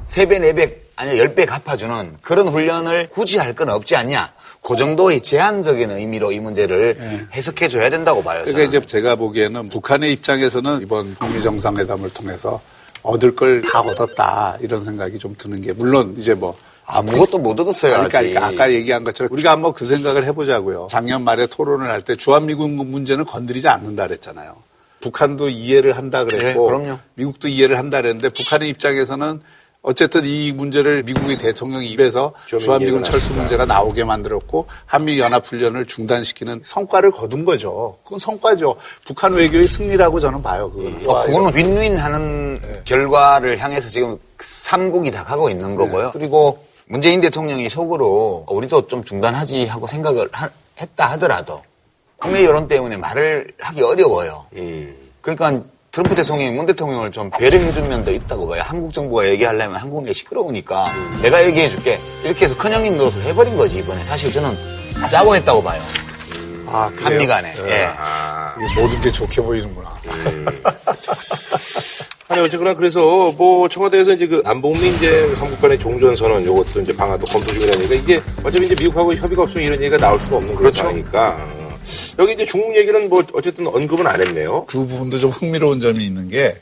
3배, 4배, 아니 10배 갚아주는 그런 훈련을 굳이 할 건 없지 않냐. 그 정도의 제한적인 의미로 이 문제를 해석해 줘야 된다고 봐요. 그러니까 저는. 이제 제가 보기에는 북한의 입장에서는 이번 북미 정상회담을 통해서 얻을 걸 다 얻었다 이런 생각이 좀 드는 게 물론 이제 뭐 아무것도 못 얻었어요. 그러니까. 그러니까 아까 얘기한 것처럼 우리가 한번 그 생각을 해보자고요. 작년 말에 토론을 할 때 주한미군 문제는 건드리지 않는다 그랬잖아요. 북한도 이해를 한다 그랬고 네, 그럼요. 미국도 이해를 한다 그랬는데 북한의 입장에서는 어쨌든 이 문제를 미국의 대통령 입에서 좀 주한미군 철수. 문제가 나오게 만들었고 한미 연합 훈련을 중단시키는 성과를 거둔 거죠. 그건 성과죠. 북한 외교의 승리라고 저는 봐요. 그거는. 어, 그거는 윈윈 하는 결과를 향해서 지금 삼국이 다 가고 있는 거고요. 그리고 문재인 대통령이 속으로 우리도 좀 중단하지 하고 생각을 하- 했다 하더라도 국내 여론 때문에 말을 하기 어려워요. 음. 그러니까 트럼프 대통령이 문 대통령을 좀 배려해준 면도 있다고 봐요. 한국 정부가 얘기하려면 한국이 시끄러우니까 내가 얘기해줄게. 이렇게 해서 큰형님 노릇을 해버린 거지, 이번에. 사실 저는 짜고 했다고 봐요. 아, 그래요? 한미 간에. 예. 이게 모든 게 좋게 보이는구나. 아니 어쨌거나 그래서 뭐 청와대에서 이제 그 남북미 이제 삼국 간의 종전 선언 요것도 이제 방안도 검토 중이라는 얘기가 이게 어차피 이제 미국하고 협의가 없으면 이런 얘기가 나올 수가 없는 그렇죠. 상황이니까 여기 이제 중국 얘기는 뭐 어쨌든 언급은 안 했네요. 그 부분도 좀 흥미로운 점이 있는 게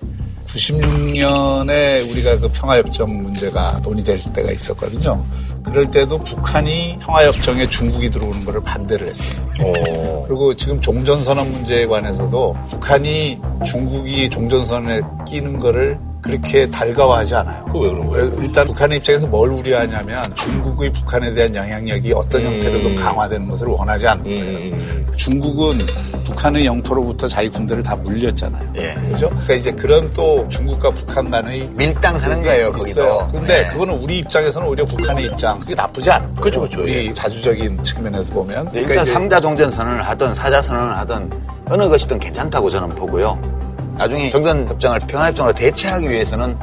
96년에 우리가 그 평화협정 문제가 논의될 때가 있었거든요. 그럴 때도 북한이 평화협정에 중국이 들어오는 것을 반대를 했어요. 어. 그리고 지금 종전선언 문제에 관해서도 북한이 중국이 종전선언에 끼는 거를 그렇게 달가워하지 않아요. 그거 왜 그런 거예요? 일단 북한의 입장에서 뭘 우려하냐면 중국의 북한에 대한 영향력이 어떤 형태로든 강화되는 것을 원하지 않는 거예요. 중국은 북한의 영토로부터 자기 군대를 다 물렸잖아요. 예. 그죠? 그러니까 이제 그런 또 중국과 북한 간의 밀당하는 거예요. 거기도. 근데 네. 그거는 우리 입장에서는 오히려 북한의 입장 그게 나쁘지 않은 거예요. 그렇죠, 그렇죠. 우리 자주적인 측면에서 보면 일단 그러니까 삼자 종전 선언을 하든 사자 선언을 하든 어느 것이든 괜찮다고 저는 보고요. 나중에 정전 협정을 평화 협정으로 대체하기 위해서는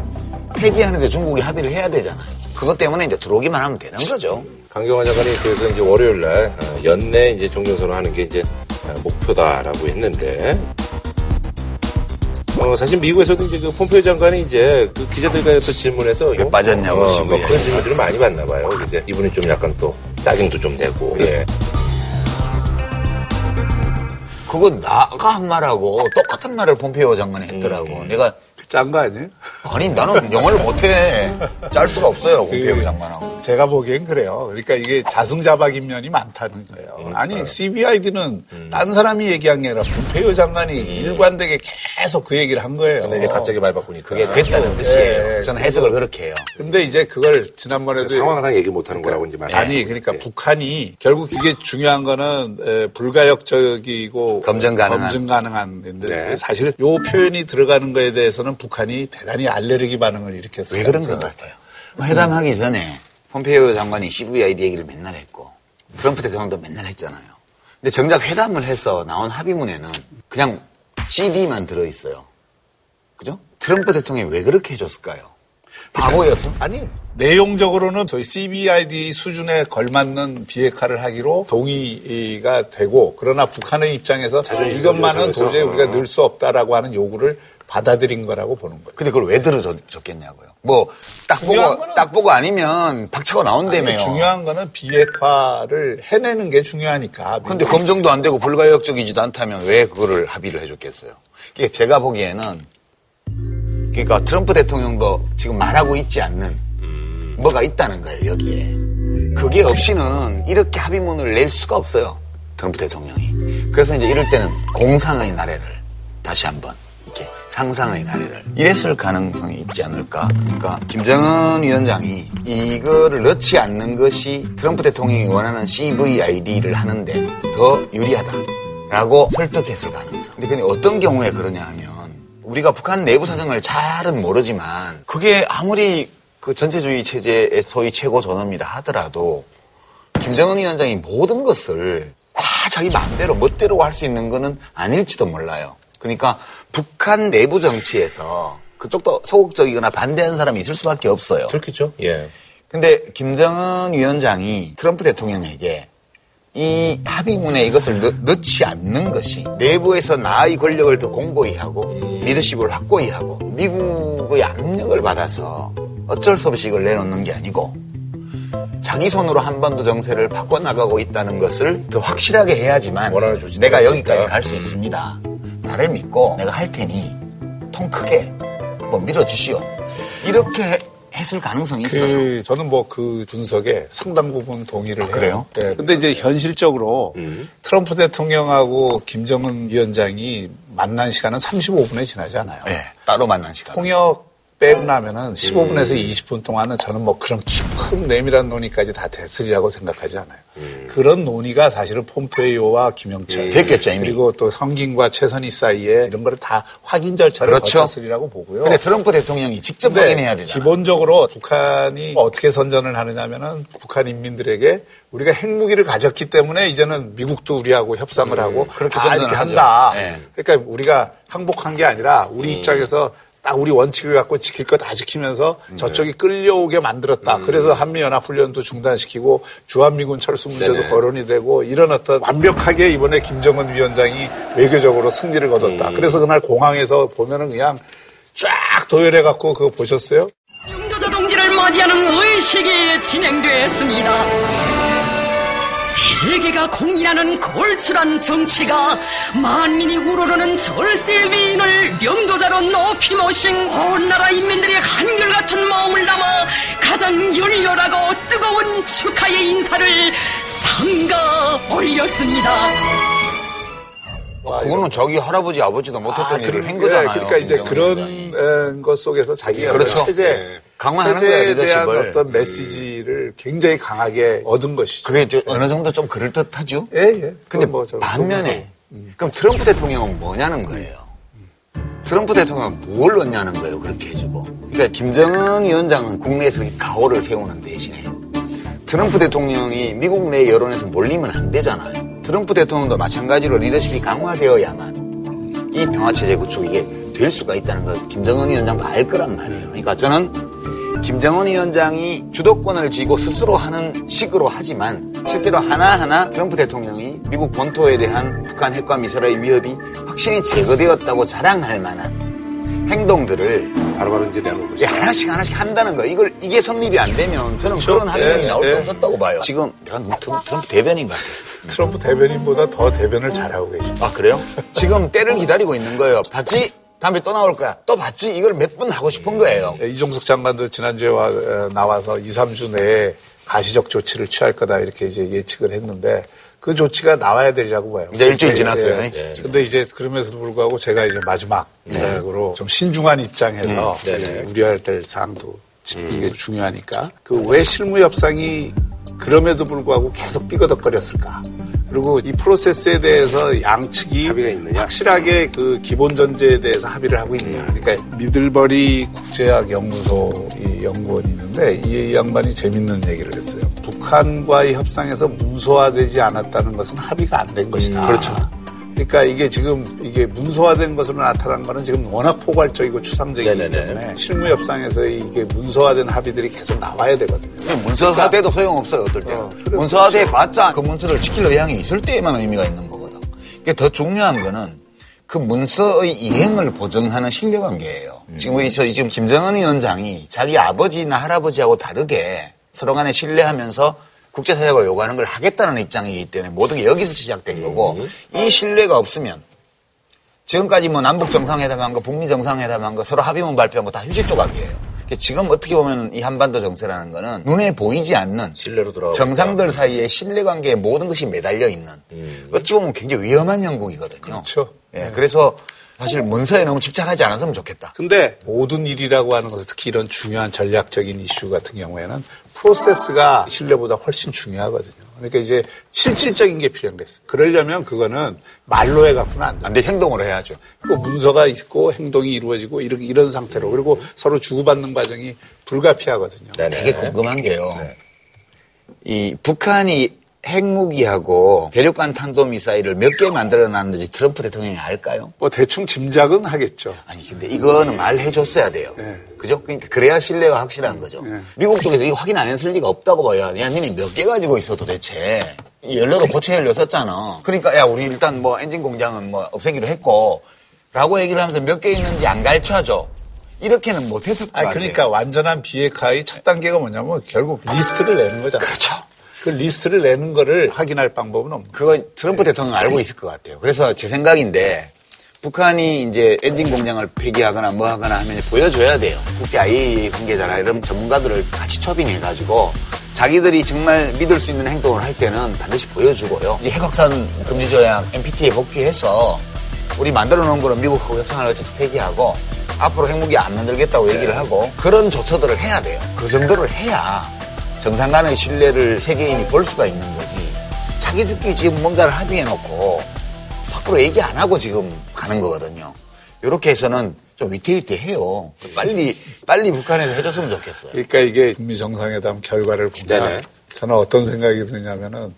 폐기하는데 중국이 합의를 해야 되잖아요. 그것 때문에 이제 들어오기만 하면 되는 거죠. 강경화 장관이 그래서 이제 월요일 날 어, 연내 이제 종전선언 하는 게 이제 어, 목표다라고 했는데 어, 사실 미국에서도 이제 그 폼페이오 장관이 이제 그 기자들과의 어떤 질문에서 왜 빠졌냐고 어, 뭐. 그런 질문들을 많이 받나 봐요. 근데 이분이 좀 약간 또 짜증도 좀 내고 예. 그거 나가 한 말하고 똑같은 말을 폼페이오 장관이 했더라고. 내가 짠 거 아니에요? 아니 나는 영어를 못해. 짤 수가 없어요 폼페이오 장관하고. 제가 보기엔 그래요. 그러니까 이게 자승자박인 면이 많다는 거예요. 아니 CBID는 딴 사람이 얘기한 게 아니라 폼페이오 장관이 일관되게 계속 그 얘기를 한 거예요. 근데 이제 갑자기 말 바꾸니까 그게 됐다는 뜻이에요. 예, 저는 해석을 그렇게 해요. 근데 이제 그걸 지난번에도 상황상 얘기 못하는 거라고 이제 말. 아니 그러니까 북한이 결국 이게 중요한 거는 에, 불가역적이고 검증 가능한. 검증 가능한 데 네. 사실 요 표현이 들어가는 거에 대해서는 북한이 대단히 알레르기 반응을 일으켰어요. 왜 그런 것 같아요? 회담하기 전에 폼페이오 장관이 CVID 얘기를 맨날 했고 트럼프 대통령도 맨날 했잖아요. 근데 정작 회담을 해서 나온 합의문에는 그냥 CD만 들어있어요. 그죠? 트럼프 대통령이 왜 그렇게 해줬을까요? 바보여서? 아니 내용적으로는 저희 CBID 수준에 걸맞는 비핵화를 하기로 동의가 되고 그러나 북한의 입장에서 이것만은. 도저히 우리가 늘 수 없다라고 하는 요구를 받아들인 거라고 보는 거예요. 근데 그걸 왜 들어줬겠냐고요. 뭐, 딱 보고, 거는- 딱 보고 아니면 박차고 나온다며요. 중요한 거는 비핵화를 해내는 게 중요하니까. 근데 검증도 안 되고 불가역적이지도 않다면 왜 그거를 합의를 해줬겠어요? 이게 제가 보기에는 그러니까 트럼프 대통령도 지금 말하고 있지 않는 뭐가 있다는 거예요 여기에. 그게 없이는 이렇게 합의문을 낼 수가 없어요 트럼프 대통령이. 그래서 이제 이럴 때는 공상의 나래를 다시 한번 이렇게 상상의 나래를 이랬을 가능성이 있지 않을까. 그러니까 김정은 위원장이 이거를 넣지 않는 것이 트럼프 대통령이 원하는 CVID를 하는데 더 유리하다라고 설득했을 가능성. 근데 그게 어떤 경우에 그러냐 하면 우리가 북한 내부 사정을 잘은 모르지만 그게 아무리 그 전체주의 체제의 소위 최고 존엄이라 하더라도 김정은 위원장이 모든 것을 다 자기 마음대로 멋대로 할 수 있는 거는 아닐지도 몰라요. 그러니까 북한 내부 정치에서 그쪽도 소극적이거나 반대하는 사람이 있을 수밖에 없어요. 그렇겠죠. 예. 근데 김정은 위원장이 트럼프 대통령에게 이 합의문에 이것을 넣, 넣지 않는 것이 내부에서 나의 권력을 더 공고히 하고 리더십을 확고히 하고 미국의 압력을 받아서 어쩔 수 없이 이걸 내놓는 게 아니고 자기 손으로 한반도 정세를 바꿔나가고 있다는 것을 더 확실하게 해야지만 내가. 여기까지 갈 수 있습니다. 나를 믿고 내가 할 테니 통 크게 뭐 밀어주시오. 이렇게 했을 가능성이 있어요. 그 저는 뭐 그 분석에 상당 부분 동의를 해요. 그래요? 네. 근데 이제 현실적으로 음. 트럼프 대통령하고 김정은 위원장이 만난 시간은 35분에 지나지 않아요. 네, 따로 만난 시간. 통역 빼고 나면은 15분에서 음. 20분 동안은 저는 뭐 그런 깊은 내밀한 논의까지 다 됐으리라고 생각하지 않아요. 음. 그런 논의가 사실은 폼페이오와 김영철 됐겠죠, 이미. 그리고 또 성김과 최선희 사이에 이런 거를 다 확인 절차를 그렇죠. 거쳤으리라고 보고요. 근데 트럼프 대통령이 직접 근데 확인해야 되잖아. 기본적으로 북한이 어떻게 선전을 하느냐면은 북한 인민들에게 우리가 핵무기를 가졌기 때문에 이제는 미국도 우리하고 협상을 하고 음, 그렇게 다 선전을 이렇게 하죠. 한다. 네. 그러니까 우리가 항복한 게 아니라 우리 입장에서 딱 우리 원칙을 갖고 지킬 거 다 지키면서 저쪽이 끌려오게 만들었다. 그래서 한미연합훈련도 중단시키고 주한미군 철수 문제도 네네. 거론이 되고 이런 어떤 완벽하게 이번에 김정은 위원장이 외교적으로 승리를 거뒀다. 그래서 그날 공항에서 보면은 그냥 쫙 도열해 갖고 그거 보셨어요? 영도자 동지를 맞이하는 의식이 진행됐습니다. 세계가 공인하는 걸출한 정치가 만민이 우러르는 절세 위인을 영도자로 높이 모신 온 나라 인민들의 한결같은 마음을 담아 가장 열렬하고 뜨거운 축하의 인사를 삼가 올렸습니다. 그거는 자기 할아버지 아버지도 못했던 일을 한 예, 거잖아요. 그러니까 이제 그런 것 속에서 자기가 그렇죠. 체제, 예. 강화하는 거야, 체제에 대한. 어떤 메시지를 굉장히 강하게 얻은 것이죠. 그게 좀 어느 정도 좀 그럴듯하죠? 예, 예. 근데 뭐 저- 반면에 그럼 트럼프 대통령은 뭐냐는 거예요. 트럼프 대통령은 뭘 넣냐는 거예요. 그렇게 해주고. 그러니까 김정은 위원장은 국내에서 가오를 세우는 대신에 트럼프 대통령이 미국 내 여론에서 몰리면 안 되잖아요. 트럼프 대통령도 마찬가지로 리더십이 강화되어야만 이 평화체제 구축 이게 될 수가 있다는 걸 김정은 위원장도 알 거란 말이에요. 그러니까 저는 김정은 위원장이 주도권을 쥐고 스스로 하는 식으로 하지만 실제로 하나하나 트럼프 대통령이 미국 본토에 대한 북한 핵과 미사일의 위협이 확실히 제거되었다고 자랑할 만한 행동들을 바로바로 이제 내놓고 이제 하나씩 하나씩 한다는 거. 이걸 이게 성립이 안 되면 저는 그런 합의문이 예, 나올 수 예. 없었다고 봐요. 지금 내가 너무 트럼프, 트럼프 대변인 것 같아요. 트럼프 대변인보다 더 대변을 잘하고 계십니다. 아 그래요? 지금 때를 기다리고 있는 거예요. 봤지? 다음에 또 나올 거야. 또 봤지? 이걸 몇 번 하고 싶은 거예요. 예, 이종석 장관도 지난주에 와, 어, 나와서 2, 3주 내에 가시적 조치를 취할 거다 이렇게 이제 예측을 했는데 그 조치가 나와야 되리라고 봐요. 이제 일주일 지났어요. 예. 예. 근데 이제 그럼에도 불구하고 제가 이제 마지막으로 좀 신중한 입장에서 네. 네네. 예, 우려해야 될 사항도 짚는 게 중요하니까 그 왜 실무 협상이 그럼에도 불구하고 계속 삐거덕거렸을까? 그리고 이 프로세스에 대해서 양측이? 확실하게 그 기본 전제에 대해서 합의를 하고 있냐. 그러니까 미들버리 국제학 연구소 이 연구원이 있는데 이 양반이 재밌는 얘기를 했어요. 북한과의 협상에서 문서화되지 않았다는 것은 합의가 안 된 것이다. 그렇죠. 그러니까 이게 지금 이게 문서화된 것으로 나타난 거는 지금 워낙 포괄적이고 추상적이기 네네네. 때문에 실무 협상에서 이게 문서화된 합의들이 계속 나와야 되거든요. 문서화돼도 소용없어요, 어떨 때는. 어, 그래, 문서화돼 봤자 그 문서를 지킬 의향이 있을 때에만 의미가 있는 거거든. 이게 더 중요한 거는 그 문서의 이행을 보증하는 신뢰관계예요. 지금 우리 저 지금 김정은 위원장이 자기 아버지나 할아버지하고 다르게 서로 간에 신뢰하면서 국제사회가 요구하는 걸 하겠다는 입장이기 때문에 모든 게 여기서 시작된 거고 이 신뢰가 없으면 지금까지 뭐 남북 정상회담한 거, 북미 정상회담한 거, 서로 합의문 발표한 거 다 휴지 조각이에요. 그러니까 지금 어떻게 보면 이 한반도 정세라는 거는 눈에 보이지 않는 정상들 사이에 신뢰 관계에 모든 것이 매달려 있는 어찌 보면 굉장히 위험한 영국이거든요. 그렇죠. 예, 그래서 사실 문서에 너무 집착하지 않았으면 좋겠다. 근데 모든 일이라고 하는 것은 특히 이런 중요한 전략적인 이슈 같은 경우에는 프로세스가 신뢰보다 훨씬 중요하거든요. 그러니까 이제 실질적인 게 필요했어요. 그러려면 그거는 말로 해갖고는 안 돼요. 안 돼, 행동으로 해야죠. 그 문서가 있고 행동이 이루어지고 이런, 이런 상태로 그리고 서로 주고받는 과정이 불가피하거든요. 되게 궁금한 게요. 이 북한이 핵무기하고 대륙간 탄도미사일을 몇 개 만들어 놨는지 트럼프 대통령이 알까요? 뭐 대충 짐작은 하겠죠. 아니 근데 이거는 말해줬어야 돼요. 네. 그죠? 그러니까 그래야 신뢰가 확실한 거죠. 미국 쪽에서 이거 확인 안 했을 리가 없다고 봐요. 야, 니네 몇 개 가지고 있어 도대체. 이 연료도 고체 연료 썼잖아. 그러니까 야 우리 일단 뭐 엔진 공장은 뭐 없애기로 했고 라고 얘기를 하면서 몇 개 있는지 안 가르쳐줘. 이렇게는 못했을 같아요. 그러니까 완전한 비핵화의 첫 단계가 뭐냐면 결국 리스트를 내는 거잖아요. 그렇죠. 그 리스트를 내는 거를 확인할 방법은 없는 그거 트럼프 대통령 알고 있을 것 같아요. 그래서 제 생각인데 북한이 이제 엔진 공장을 폐기하거나 뭐 하거나 하면 보여줘야 돼요. 국제 IAEA 관계자나 이런 전문가들을 같이 초빙해가지고 자기들이 정말 믿을 수 있는 행동을 할 때는 반드시 보여주고요. 이제 핵확산 금지조약 NPT에 복귀해서 우리 만들어 놓은 거를 미국하고 협상을 거쳐서 폐기하고 앞으로 핵무기 안 만들겠다고 얘기를 하고 그런 조처들을 해야 돼요. 그 정도를 해야 정상 간의 신뢰를 세계인이 볼 수가 있는 거지. 자기들끼리 지금 뭔가를 합의해놓고 밖으로 얘기 안 하고 지금 가는 거거든요. 이렇게 해서는 좀 위태위태해요. 빨리 빨리 북한에서 해줬으면 좋겠어요. 그러니까 이게 북미 정상회담 결과를 보면 네네. 저는 어떤 생각이 드냐면은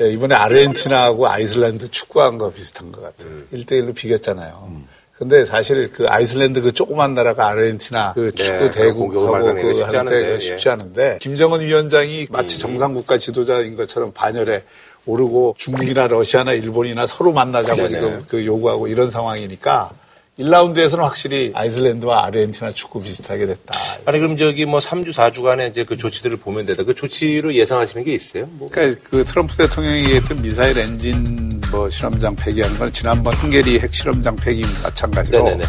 예, 이번에 아르헨티나하고 아이슬란드 축구한 거 비슷한 것 같아요. 음. 일 1대1로 비겼잖아요. 근데 사실 그 아이슬란드 그 조그만 나라가 아르헨티나 그 축구 네, 대국하고 그 쉽지 하는데 않은데, 그 쉽지 예. 않은데 김정은 위원장이 마치 정상 국가 지도자인 것처럼 반열에 오르고 중국이나 러시아나 일본이나 서로 만나자고 네네. 지금 그 요구하고 이런 상황이니까 1라운드에서는 확실히 아이슬란드와 아르헨티나 축구 비슷하게 됐다. 아니 그럼 저기 뭐 3주 4주간의 이제 그 조치들을 보면 되다. 그 조치로 예상하시는 게 있어요? 뭐. 그러니까 그 트럼프 대통령이 얘기했던 미사일 엔진 뭐 실험장 폐기하는 건 지난번 헝게리 핵 실험장 폐기 마찬가지로 네네네.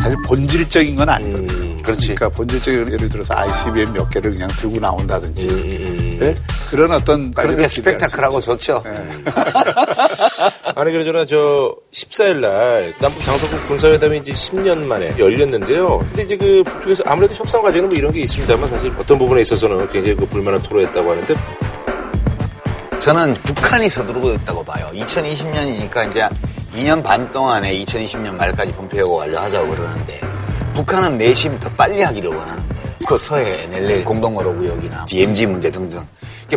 사실 본질적인 건 아니거든요. 음, 그렇지. 그러니까 본질적인 예를 들어서 ICBM 몇 개를 그냥 들고 나온다든지 음, 네? 그런 어떤 그런 게 스펙타클하고 좋죠. 아니 그러저나 저 14일 날 남북 장소국 군사회담이 이제 10년 만에 열렸는데요. 근데 이제 그 북쪽에서 아무래도 협상 과정에는 뭐 이런 게 있습니다만 사실 어떤 부분에 있어서는 굉장히 그 불만을 토로했다고 하는데 저는 북한이 서두르고 있다고 봐요. 2020년이니까 이제 2년 반 동안에 2020년 말까지 본폐하고 완료하자고 그러는데 북한은 내심 더 빨리 하기를 원하는 거예요. 그 서해 NLL 공동어로 구역이나 DMZ 문제 등등.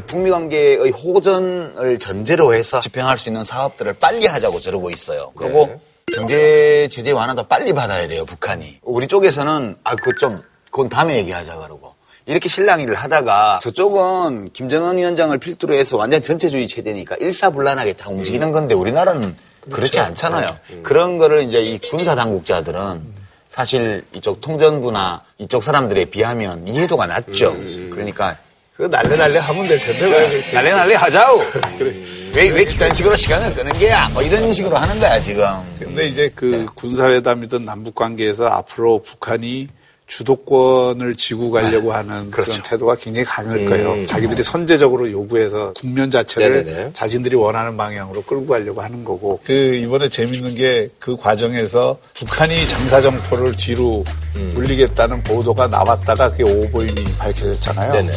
북미 관계의 호전을 전제로 해서 집행할 수 있는 사업들을 빨리 하자고 저러고 있어요. 그리고 경제 제재 완화도 빨리 받아야 돼요, 북한이. 우리 쪽에서는 아, 그거 좀 그건 다음에 얘기하자 그러고. 이렇게 실랑이를 하다가 저쪽은 김정은 위원장을 필두로 해서 완전 전체주의 체제니까 일사불란하게 다 움직이는 건데 우리나라는 그렇지 않잖아요. 그런 거를 이제 이 군사 당국자들은 사실 이쪽 통전부나 이쪽 사람들에 비하면 이해도가 낮죠. 그러니까 그거 날래 날래 하면 될 텐데 왜 그렇게 날래 날래 하자고. 왜, 왜 그딴 식으로 시간을 끄는 게야? 뭐 이런 식으로 하는 거야, 지금. 근데 이제 그 군사회담이든 남북 관계에서 앞으로 북한이 주도권을 지고 가려고 하는 그런 태도가 굉장히 강할 거예요. 자기들이 선제적으로 요구해서 국면 자체를 네네네. 자신들이 원하는 방향으로 끌고 가려고 하는 거고. 그 이번에 재밌는 게 그 과정에서 북한이 장사정포를 뒤로 물리겠다는 보도가 나왔다가 그게 오보임이 밝혀졌잖아요. 네네.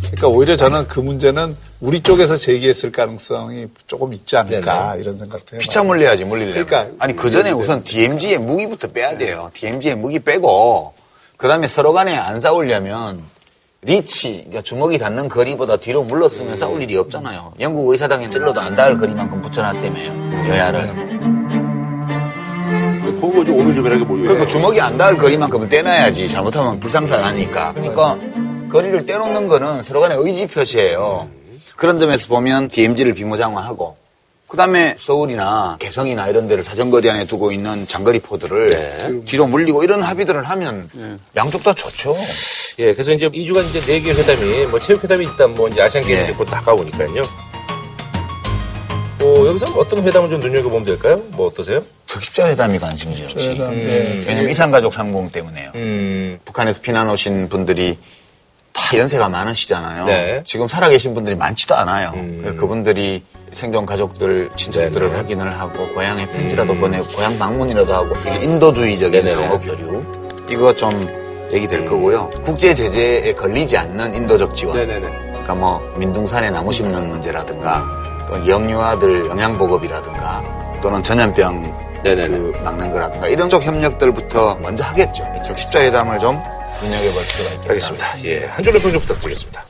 그러니까 오히려 저는 그 문제는 우리 쪽에서 제기했을 가능성이 조금 있지 않을까 네네. 이런 생각도 해요. 피차 물려야지, 물리려면. 그러니까 아니, 그 전에 우선 DMZ의 무기부터 빼야 돼요. DMZ의 무기 빼고, 그 다음에 서로 간에 안 싸우려면, 리치, 그러니까 주먹이 닿는 거리보다 뒤로 물렀으면 싸울 일이 없잖아요. 영국 의사당에 찔러도 안 닿을 거리만큼 붙여놨다며요. 여야를. 그거 좀 오밀조밀하게 모여요. 그러니까 주먹이 안 닿을 거리만큼은 떼놔야지. 잘못하면 불상사하니까. 그러니까 거리를 떼놓는 거는 서로 간의 의지 표시예요. 그런 점에서 보면 DMZ를 비무장화하고 그다음에 서울이나 개성이나 이런 데를 사정거리 안에 두고 있는 장거리 포들을 뒤로 물리고 이런 합의들을 하면 양쪽 다 좋죠. 예, 그래서 이제 2주간 이제 4개 회담이, 뭐 체육회담이 일단 뭐 이제 아시안 게임이 예. 곧 다가오니까요. 어, 여기서 어떤 회담을 좀 눈여겨보면 될까요? 뭐 어떠세요? 적십자 회담이 관심이죠. 역시. 회담, 예. 왜냐면 이산가족 상봉 때문에요. 음, 북한에서 피난 오신 분들이 다 연세가 많으시잖아요. 네. 지금 살아계신 분들이 많지도 않아요. 음. 그분들이 생존 가족들, 친척들을 네네. 확인을 하고 고향에 편지라도 보내고 고향 방문이라도 하고 이게 인도주의적인 네네네. 상호 교류 이거 좀 얘기될 거고요. 국제 제재에 걸리지 않는 인도적 지원. 네네네. 그러니까 뭐 민둥산에 나무 심는 문제라든가 또 영유아들 영양 보급이라든가 또는 전염병. 그 막는 거라든가 이런 쪽 협력들부터 먼저 하겠죠. 이 적십자 회담을 좀 눈여겨볼 필요가 있겠다. 알겠습니다. 예, 한 줄로 평좀 부탁드리겠습니다.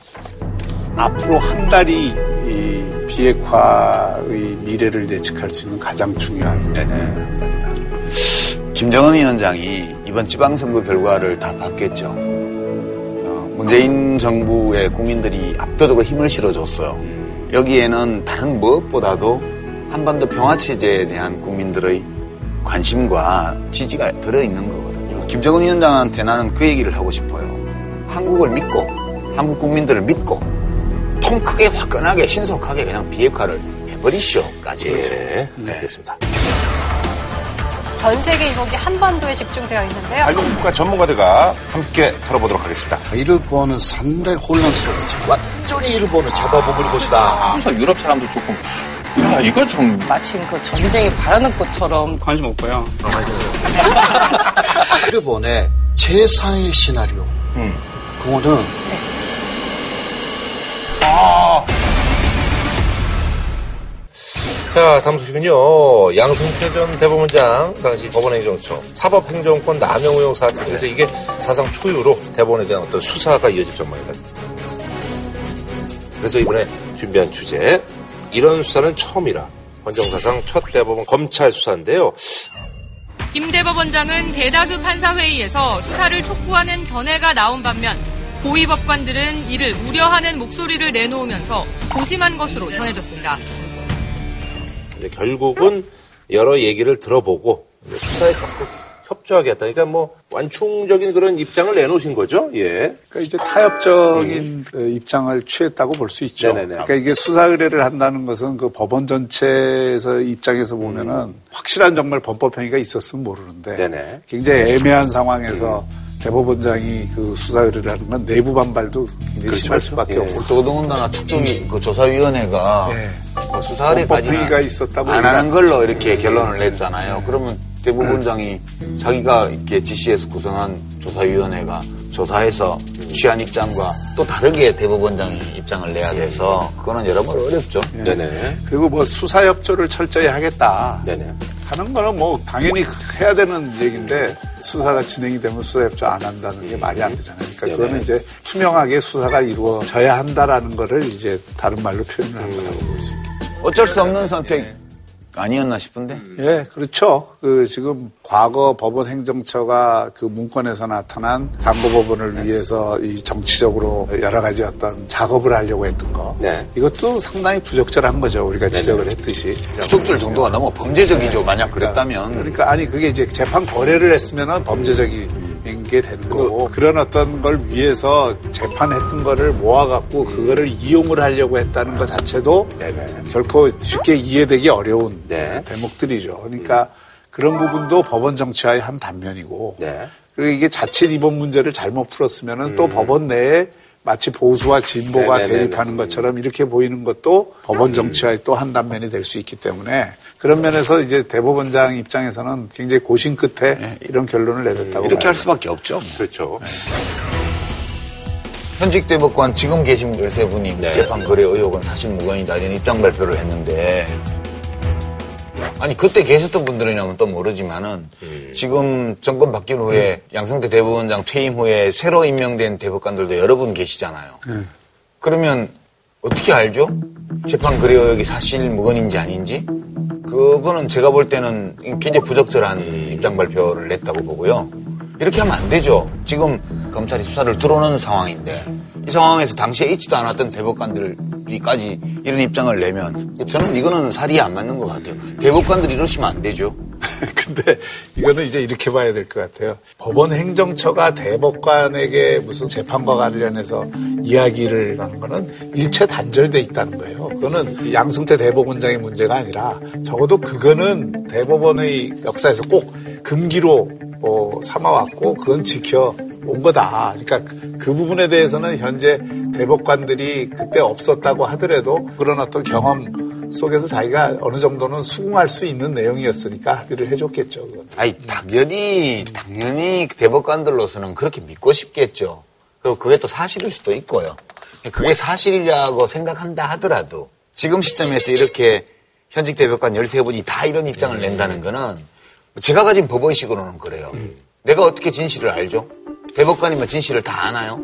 앞으로 한 달이 이 비핵화의 미래를 예측할 수 있는 가장 중요한 네, 한 달이다. 김정은 위원장이 이번 지방선거 결과를 다 봤겠죠. 어, 문재인 정부의 국민들이 압도적으로 힘을 실어줬어요. 여기에는 다른 무엇보다도 한반도 평화체제에 대한 국민들의 관심과 지지가 들어있는 거거든요. 김정은 위원장한테 나는 그 얘기를 하고 싶어요. 한국을 믿고, 한국 국민들을 믿고, 통 크게 화끈하게 신속하게 그냥 비핵화를 해버리시오까지. 예, 알겠습니다. 전 세계 이목이 한반도에 집중되어 있는데요. 한국과 전문가들과 함께 털어보도록 하겠습니다. 일본은 상당히 혼란스러워지. 완전히 일본을 잡아먹을 것이다. 그래서 유럽 사람도 조금 야 이거 좀 마침 그 전쟁이 바라는 것처럼 관심 없고요. 일본의 최상의 시나리오. 그거는 자, 다음 소식은요. 양승태 전 대법원장 당시 법원행정처 사법행정권 남용 의혹 사태 그래서 이게 사상 초유로 대법원에 대한 어떤 수사가 이어질 전망이다. 그래서 이번에 준비한 주제 이런 수사는 처음이라 헌정사상 첫 대법원 검찰 수사인데요. 김 대법원장은 대다수 판사회의에서 수사를 촉구하는 견해가 나온 반면 고위 법관들은 이를 우려하는 목소리를 내놓으면서 조심한 것으로 전해졌습니다. 근데 결국은 여러 얘기를 들어보고 이제 수사에 적극 협조하겠다. 그러니까 뭐 완충적인 그런 입장을 내놓으신 거죠. 예. 그러니까 이제 타협적인 어, 입장을 취했다고 볼 수 있죠. 네네네. 그러니까 이게 수사 의뢰를 한다는 것은 그 법원 전체에서 입장에서 보면은 확실한 정말 범법 행위가 있었으면 모르는데 네네. 굉장히 애매한 상황에서 대법원장이 그 수사 의뢰를 하는 건 내부 반발도 굉장히 심할 수밖에 예. 없고 더더군다나 특조위 그 조사위원회가 예. 뭐 수사를 범법 행위가 있었다고 안 하는 걸로 이렇게 결론을 냈잖아요. 그러면 대법원장이 자기가 이렇게 지시해서 구성한 조사위원회가 조사해서 취한 입장과 또 다르게 대법원장이 입장을 내야 돼서 그거는 여러모로 어렵죠. 네네. 그리고 뭐 수사 협조를 철저히 하겠다. 네네. 하는 거는 뭐 당연히 해야 되는 얘기인데 수사가 진행이 되면 수사 협조 안 한다는 게 말이 안 되잖아요. 그러니까 그거는 이제 투명하게 수사가 이루어져야 한다라는 거를 이제 다른 말로 표현을 한 거라고 볼 수 있겠죠. 어쩔 수 없는 선택 아니었나 싶은데. 예, 그렇죠. 그 지금 과거 법원 행정처가 그 문건에서 나타난 당고법원을 위해서 이 정치적으로 여러 가지 어떤 작업을 하려고 했던 거. 네. 이것도 상당히 부적절한 거죠. 우리가 지적을 했듯이. 부적절 정도가 너무 범죄적이죠. 만약 그랬다면. 그러니까 아니 그게 이제 재판 거래를 했으면은 범죄적 인게 되는 거고 그런 어떤 걸 위해서 재판했던 거를 모아갖고 그거를 이용을 하려고 했다는 것 자체도 결코 쉽게 이해되기 어려운 네. 대목들이죠. 그러니까 그런 부분도 법원 정치화의 한 단면이고 네. 그리고 이게 자칫 이번 문제를 잘못 풀었으면 은 또 법원 내에 마치 보수와 진보가 음. 네네네네. 대립하는 것처럼 이렇게 보이는 것도 법원 정치화의 또 한 단면이 될 수 있기 때문에 그런 면에서 이제 대법원장 입장에서는 굉장히 고심 끝에 이런 결론을 내렸다고 네. 이렇게 봐요. 할 수밖에 없죠. 그렇죠. 현직 대법관 지금 계신 13분이 재판 거래 의혹은 사실 무근이다 이런 입장 발표를 했는데 아니 그때 계셨던 분들이라면 또 모르지만은 지금 정권 바뀐 후에 양성태 대법원장 퇴임 후에 새로 임명된 대법관들도 여러 분 계시잖아요. 그러면 어떻게 알죠? 재판 거래 의혹이 사실 무근인지 아닌지? 그거는 제가 볼 때는 굉장히 부적절한 입장 발표를 냈다고 보고요. 이렇게 하면 안 되죠. 지금 검찰이 수사를 들어오는 상황인데 이 상황에서 당시에 있지도 않았던 대법관들이까지 이런 입장을 내면 저는 이거는 살이 안 맞는 것 같아요. 대법관들이 이러시면 안 되죠. 근데 이거는 이제 이렇게 봐야 될 것 같아요. 법원 행정처가 대법관에게 무슨 재판과 관련해서 이야기를 하는 거는 일체 단절돼 있다는 거예요. 그거는 양승태 대법원장의 문제가 아니라 적어도 그거는 대법원의 역사에서 꼭 금기로 어, 삼아왔고 그건 지켜 온 거다. 그러니까 그, 그 부분에 대해서는 현재 대법관들이 그때 없었다고 하더라도 그런 어떤 경험 속에서 자기가 어느 정도는 수긍할 수 있는 내용이었으니까 합의를 해줬겠죠. 그건. 아니 당연히 당연히 대법관들로서는 그렇게 믿고 싶겠죠. 그리고 그게 또 사실일 수도 있고요. 그게 사실이라고 생각한다 하더라도 지금 시점에서 이렇게 현직 대법관 13분이 다 이런 입장을 낸다는 거는 제가 가진 법원식으로는 그래요. 내가 어떻게 진실을 알죠? 대법관이면 진실을 다 아나요?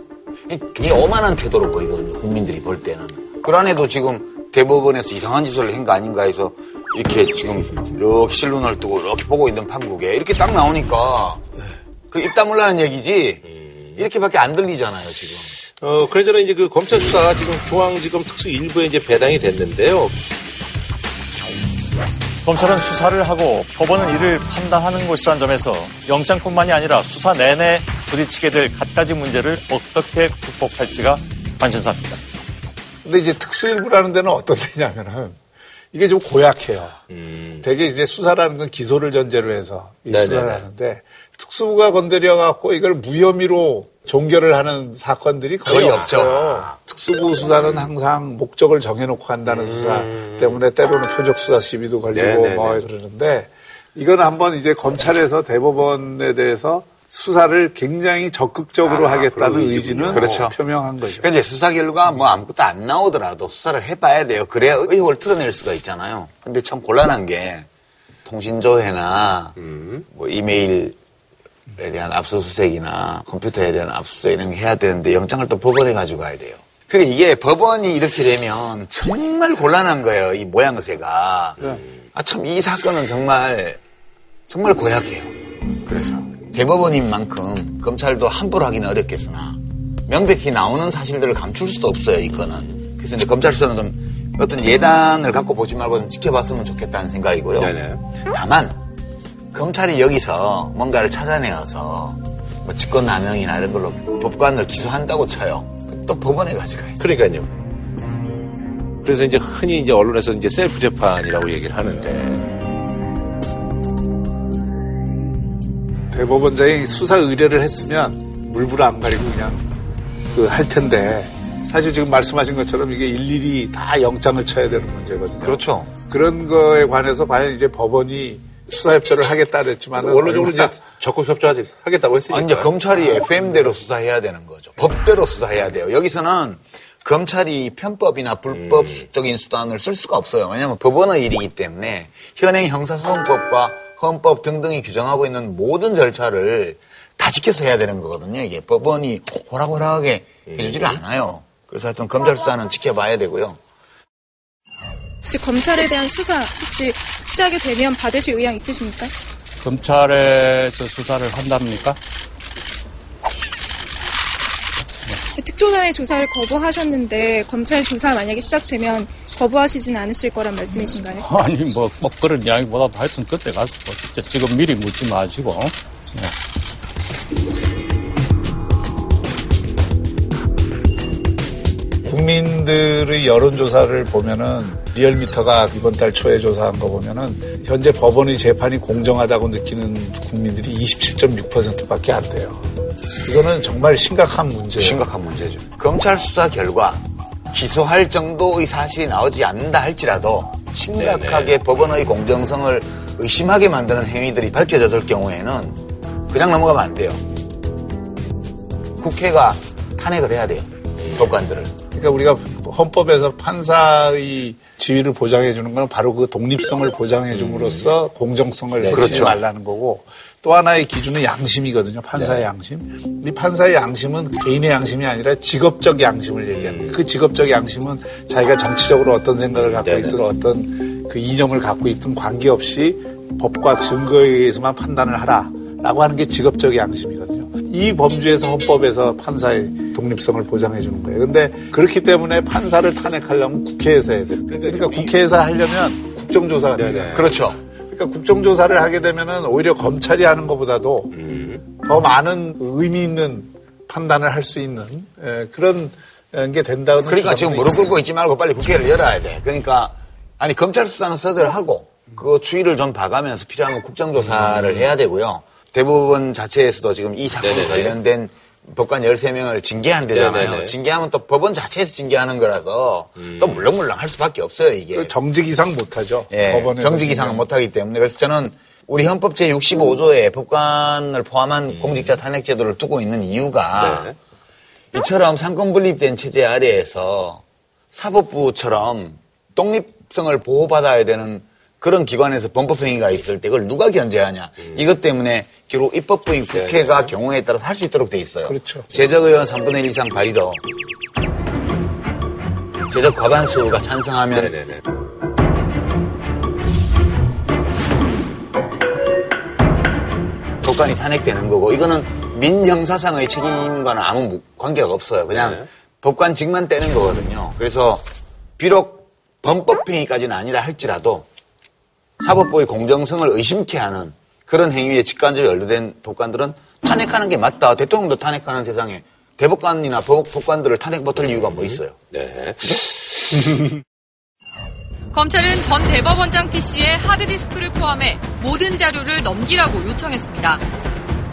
이 굉장히 오만한 태도로 보이거든요. 국민들이 볼 때는. 그 안에도 지금 대법원에서 이상한 짓을 한 거 아닌가 해서 이렇게 지금 이렇게 실눈을 뜨고 이렇게 보고 있는 판국에 이렇게 딱 나오니까 그 입 다물라는 얘기지 이렇게밖에 안 들리잖아요, 지금. 어, 그러저나 이제 그 검찰 수사가 지금 중앙지검 특수 일부에 이제 배당이 됐는데요. 검찰은 수사를 하고 법원은 이를 판단하는 곳이라는 점에서 영장뿐만이 아니라 수사 내내 부딪히게 될 갖가지 문제를 어떻게 극복할지가 관심사입니다. 근데 이제 특수일부라는 데는 어떤 데냐면은 이게 좀 고약해요. 되게 이제 수사라는 건 기소를 전제로 해서. 수사를 하는데 특수부가 건드려 갖고 이걸 무혐의로 종결을 하는 사건들이 거의, 거의 없어요. 특수부 수사는 항상 목적을 정해놓고 한다는 수사 때문에 때로는 표적 수사 시비도 걸리고 네네네. 뭐 그러는데 이거는 한번 이제 검찰에서 대법원에 대해서 수사를 굉장히 적극적으로 아, 하겠다는. 의지는 그렇죠. 표명한 거죠. 그러니까 이제 수사 결과 뭐 아무것도 안 나오더라도 수사를 해봐야 돼요. 그래야 의혹을 뜯어낼 수가 있잖아요. 근데 참 곤란한 게 통신조회나 뭐 이메일에 대한 압수수색이나 컴퓨터에 대한 압수수색 이런 거 해야 되는데 영장을 또 법원에 가지고 가야 돼요. 그러니까 이게 법원이 이렇게 되면 정말 곤란한 거예요. 이 모양새가. 아, 참 이 사건은 정말 정말 고약해요. 그래서 대법원인 만큼 검찰도 함부로 하기는 어렵겠으나 명백히 나오는 사실들을 감출 수도 없어요, 이 건은. 그래서 이제 검찰 수사는 좀 어떤 예단을 갖고 보지 말고 좀 지켜봤으면 좋겠다는 생각이고요. 다만 검찰이 여기서 뭔가를 찾아내어서 뭐 직권남용이나 이런 걸로 법관을 기소한다고 쳐요. 또 법원에 가져가요. 그러니까요. 그래서 이제 흔히 이제 언론에서 이제 셀프 재판이라고 얘기를 하는데 대법원장이 수사 의뢰를 했으면 물불 안 가리고 그냥 그 할 텐데 사실 지금 말씀하신 것처럼 이게 일일이 다 영장을 쳐야 되는 문제거든요. 그렇죠. 그런 거에 관해서 과연 이제 법원이 수사 협조를 하겠다 그랬지만 원론적으로 이제 적극 협조하겠다고 했으니까. 아니, 이제 검찰이 FM대로 수사해야 되는 거죠. 법대로 수사해야 돼요. 여기서는 검찰이 편법이나 불법적인 수단을 쓸 수가 없어요. 왜냐하면 법원의 일이기 때문에 현행 형사소송법과 헌법 등등이 규정하고 있는 모든 절차를 다 지켜서 해야 되는 거거든요. 이게 법원이 호락호락하게 해주지를 않아요. 그래서 하여튼 검찰 수사는 지켜봐야 되고요. 혹시 검찰에 대한 수사 혹시 시작이 되면 받으실 의향 있으십니까? 검찰에서 수사를 한답니까? 특조단의 조사를 거부하셨는데 검찰 조사 만약에 시작되면 거부하시진 않으실 거란 말씀이신가요? 아니 뭐, 뭐 그런 이야기보다도 하여튼 그때 가서 뭐 진짜 지금 미리 묻지 마시고 네. 국민들의 여론조사를 보면은 리얼미터가 이번 달 초에 조사한 거 보면은 현재 법원의 재판이 공정하다고 느끼는 국민들이 27.6%밖에 안 돼요. 이거는 정말 심각한 문제예요. 심각한 문제죠. 검찰 수사 결과 기소할 정도의 사실이 나오지 않는다 할지라도 심각하게 네네. 법원의 공정성을 의심하게 만드는 행위들이 밝혀졌을 경우에는 그냥 넘어가면 안 돼요. 국회가 탄핵을 해야 돼요. 법관들을. 그러니까 우리가 헌법에서 판사의 지위를 보장해 주는 건 바로 그 독립성을 보장해 줌으로써 공정성을 네, 그렇지 그렇죠. 말라는 거고 또 하나의 기준은 양심이거든요. 판사의 네. 양심. 이 판사의 양심은 개인의 양심이 아니라 직업적 양심을 얘기하는 거예요. 그 직업적 양심은 자기가 정치적으로 어떤 생각을 갖고 네, 네. 있든 어떤 그 이념을 갖고 있든 관계없이 법과 증거에 의해서만 판단을 하라라고 하는 게 직업적 양심이거든요. 이 범주에서 헌법에서 판사의 독립성을 보장해 주는 거예요. 근데 그렇기 때문에 판사를 탄핵하려면 국회에서 해야 돼요. 그러니까 국회에서 하려면 국정조사가 돼요. 그렇죠. 그러니까 국정조사를 하게 되면은 오히려 검찰이 하는 것보다도 음. 더 많은 의미 있는 판단을 할 수 있는 에, 그런 게 된다는 그러니까 지금 무릎 꿇고 있지 말고 빨리 국회를 열어야 돼. 그러니까 아니 검찰 수사는 서들 하고 그 추이를 좀 봐가면서 필요한 국정조사를 음. 해야 되고요. 대법원 자체에서도 지금 이 사건에 네네네. 관련된 법관 13명을 징계한대잖아요. 네네네. 징계하면 또 법원 자체에서 징계하는 거라서 음. 또 물렁물렁 할 수밖에 없어요, 이게. 그 정직 이상 못하죠. 예, 정직 이상은 못하기 때문에. 그래서 저는 우리 헌법 제65조에 법관을 포함한 음. 공직자 탄핵 제도를 두고 있는 이유가 네. 이처럼 상권 분립된 체제 아래에서 사법부처럼 독립성을 보호받아야 되는 그런 기관에서 범법행위가 있을 때 그걸 누가 견제하냐. 음. 이것 때문에 결국 입법부인 네, 국회가 네. 경우에 따라서 할 수 있도록 돼 있어요. 그렇죠. 제적 의원 3분의 1 이상 발의로 제적 과반수가 찬성하면 네네네. 네, 법관이 탄핵되는 거고 이거는 민형사상의 책임과는 아무 관계가 없어요. 그냥 네. 법관직만 떼는 거거든요. 그래서 비록 범법행위까지는 아니라 할지라도 사법부의 공정성을 의심케 하는 그런 행위에 직간접에 연루된 법관들은 탄핵하는 게 맞다. 대통령도 탄핵하는 세상에 대법관이나 법, 법관들을 탄핵 못할 이유가 뭐 있어요? 네. 검찰은 전 대법원장 PC의 하드디스크를 포함해 모든 자료를 넘기라고 요청했습니다.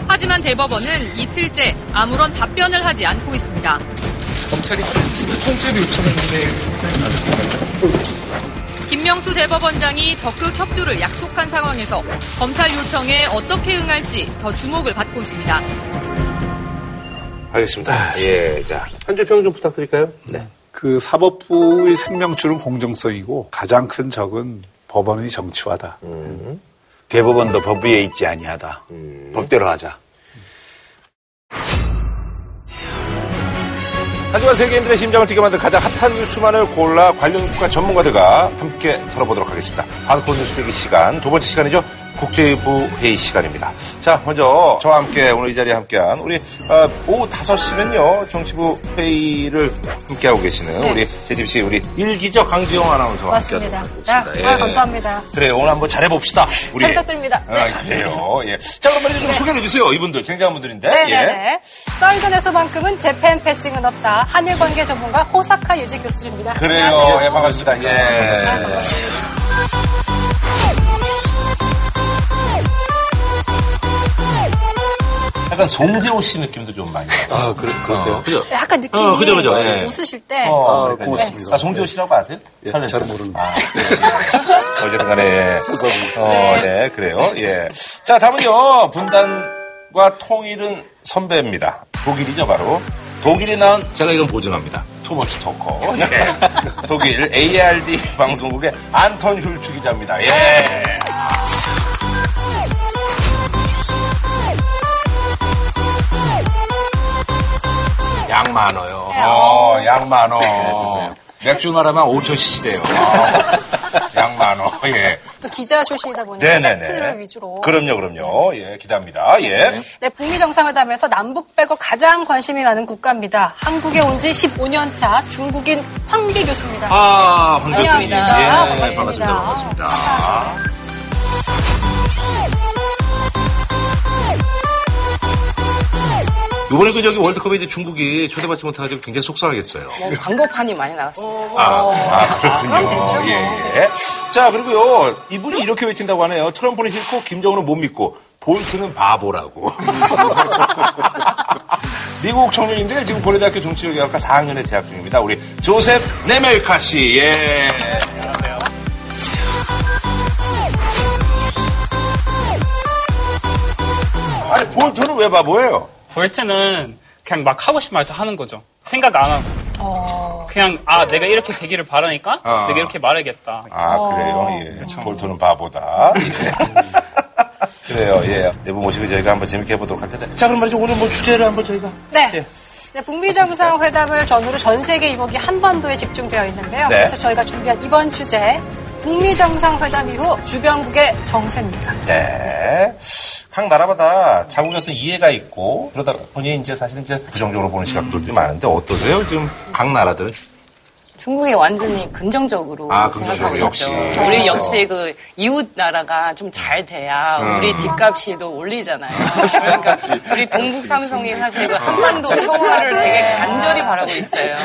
하지만 대법원은 이틀째 아무런 답변을 하지 않고 있습니다. 검찰이 통째로 요청했는데 김명수 대법원장이 적극 협조를 약속한 상황에서 검찰 요청에 어떻게 응할지 더 주목을 받고 있습니다. 알겠습니다. 예, 자, 한줄평 좀 부탁드릴까요? 네. 그 사법부의 생명줄은 공정성이고 가장 큰 적은 법원의 정치화다. 음. 대법원도 법 위에 있지 아니하다. 음. 법대로 하자. 하지만 세계인들의 심장을 뛰게 만든 가장 핫한 뉴스만을 골라 관련 국가 전문가들과 함께 털어보도록 하겠습니다. 하드코어 뉴스 되기 시간, 두 번째 시간이죠. 국제부 회의 시간입니다. 자, 먼저 저와 함께 오늘 이 자리에 함께한 우리 어, 오후 5시면요 정치부 회의를 함께하고 계시는 네. 우리 JTBC 우리 일기적 강지영 아나운서와 맞습니다. 함께하도록 네. 아, 감사합니다. 그래 오늘 한번 잘해봅시다. 우리 잘 부탁드립니다. 아, 네. 그래요. 예. 자 그럼 먼저 좀 네. 소개해 주세요. 이분들 쟁쟁한 분들인데. 네네네. 예. 썰전에서만큼은 재팬 패싱은 없다. 한일 관계 전문가 호사카 유지 교수입니다. 그래요. 안녕하세요. 예, 반갑습니다. 예. 반갑습니다. 약간 송재호 씨 느낌도 좀 많이 나요. 아, 그래, 그러세요? 어. 그죠? 약간 느낌이 어, 그죠, 그죠. 네. 웃으실 때. 어, 아, 고맙습니다. 아, 송재호 씨라고 아세요? 예, 잘 모르는. 아, 네. 어쨌든 간에. 어, 네, 그래요. 예. 자, 다음은요, 분단과 통일은 선배입니다. 독일이죠, 바로. 독일이 나온, 제가 이건 보증합니다. 투머치 토커. 예. 독일 ARD 방송국의 안톤 슐츠 기자입니다. 예. 양 많아요. 네. 어, 양 많어. 네, 맥주 나라만 5천cc대요. 양 많어. 예. 또 기자 출신이다 보니 네네네. 팩트를 위주로. 그럼요, 그럼요. 예, 기대합니다. 예. 네, 북미 정상회담에서 남북 빼고 가장 관심이 많은 국가입니다. 한국에 온 지 15년 차 중국인 황비 교수입니다. 아, 황 교수님. 안녕하십니까. 예, 반갑습니다. 반갑습니다. 반갑습니다. 이번에 그 저기 월드컵에 이제 중국이 초대받지 못해가지고 굉장히 속상하겠어요. 뭐 광고판이 많이 나왔습니다. 아, 아, 그렇군요. 그럼 됐죠. 예, 예. 자, 그리고요, 이분이 이렇게 외친다고 하네요. 트럼프는 싫고, 김정은은 못 믿고, 볼트는 바보라고. 미국 청년인데 지금 고려대학교 정치외교학과 4학년에 재학 중입니다. 우리 조셉 네멜카 씨. 예. 아니, 볼트는 왜 바보예요? 볼트는 그냥 막 하고 싶은 말 다 하는 거죠. 생각 안 하고. 어. 그냥 아 내가 이렇게 되기를 바라니까 어. 내가 이렇게 말해야겠다. 아, 그래요? 예. 볼트는 바보다. 예. 그래요, 예. 내부 모시고 저희가 한번 재밌게 해보도록 할 텐데. 자, 그럼 말이죠. 오늘 뭐 주제를 한번 저희가. 네. 예. 네, 북미 정상 회담을 전후로 전 세계 이목이 한반도에 집중되어 있는데요. 네. 그래서 저희가 준비한 이번 주제 북미 정상회담 이후 주변국의 정세입니다. 네. 각 나라마다 자국의 어떤 이해가 있고 그러다 보니 이제 사실은 이제 부정적으로 보는 시각들도 많은데 어떠세요? 지금 각 나라들은 중국이 완전히 긍정적으로 아, 긍정적으로 역시. 우리 역시 그 이웃 나라가 좀 잘 돼야 음. 우리 집값이도 올리잖아요. 그러니까 우리 동북 삼성이 사실 그 한반도 평화를 되게 간절히 바라고 있어요.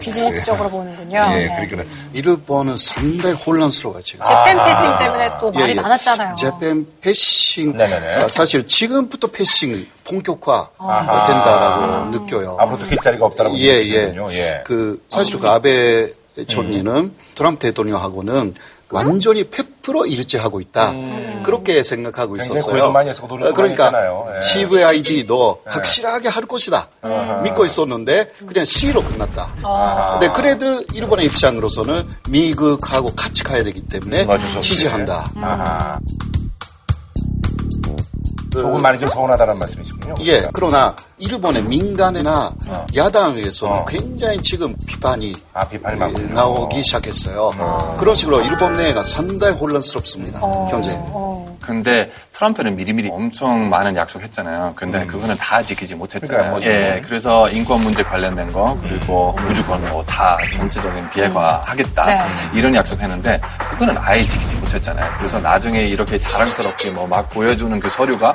비즈니스적으로 보는군요. 예, 네. 그러니까 일본은 상당히 혼란스러워요 지금. 재팬 패싱 때문에 또 말이 예, 예. 많았잖아요. 재팬 패싱 네네네. 아, 사실 지금부터 패싱 본격화 아하. 된다라고 느껴요. 앞으로도 길자리가 없다라고 예. 예. 예. 그 사실 그 아베 총리는 트럼프 대통령하고는 완전히 100% 일치하고 있다. 그렇게 생각하고 있었어요. 그러니까. 예. CVID도 확실하게 할 것이다. 아하. 믿고 있었는데 그냥 C로 끝났다. 아하. 근데 그래도 일본의 입장으로서는 미국하고 같이 가야 되기 때문에 음. 지지한다. 조금 많이 좀 서운하다는 말씀이시군요. 예, 그러나 일본의 민간이나 어. 야당에서는 어. 굉장히 지금 비판이, 아, 비판이. 예, 나오기 시작했어요. 그런 식으로 일본 내가 상당히 혼란스럽습니다. 현재. 근데 트럼프는 미리미리 엄청 많은 약속했잖아요. 근데 그거는 다 지키지 못했잖아요. 그러니까 예, 그래서 인권 문제 관련된 거 그리고 우주권 뭐다 전체적인 비핵화하겠다 네. 이런 약속했는데 그거는 아예 지키지 못했잖아요. 그래서 나중에 이렇게 자랑스럽게 뭐 막 보여주는 그 서류가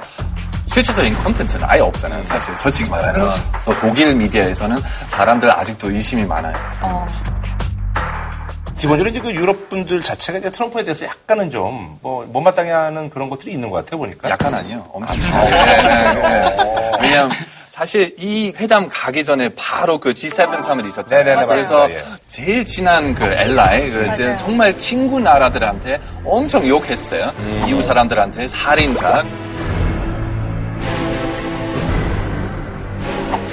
실질적인 콘텐츠는 아예 없잖아요. 사실 솔직히 말하면 또 독일 미디어에서는 사람들 아직도 의심이 많아요. 기본적으로 이제 그 유럽 분들 자체가 이제 트럼프에 대해서 약간은 좀, 뭐, 못마땅해 하는 그런 것들이 있는 것 같아요, 보니까. 약간 아니에요. 엄청. 왜냐하면 사실 이 회담 가기 전에 바로 그 G7 사무이 있었잖아요. 네네네, 그래서 맞습니다. 예. 제일 친한 그 LI, 그 이제. 정말 친구 나라들한테 엄청 욕했어요. 음. 이웃 사람들한테 살인자.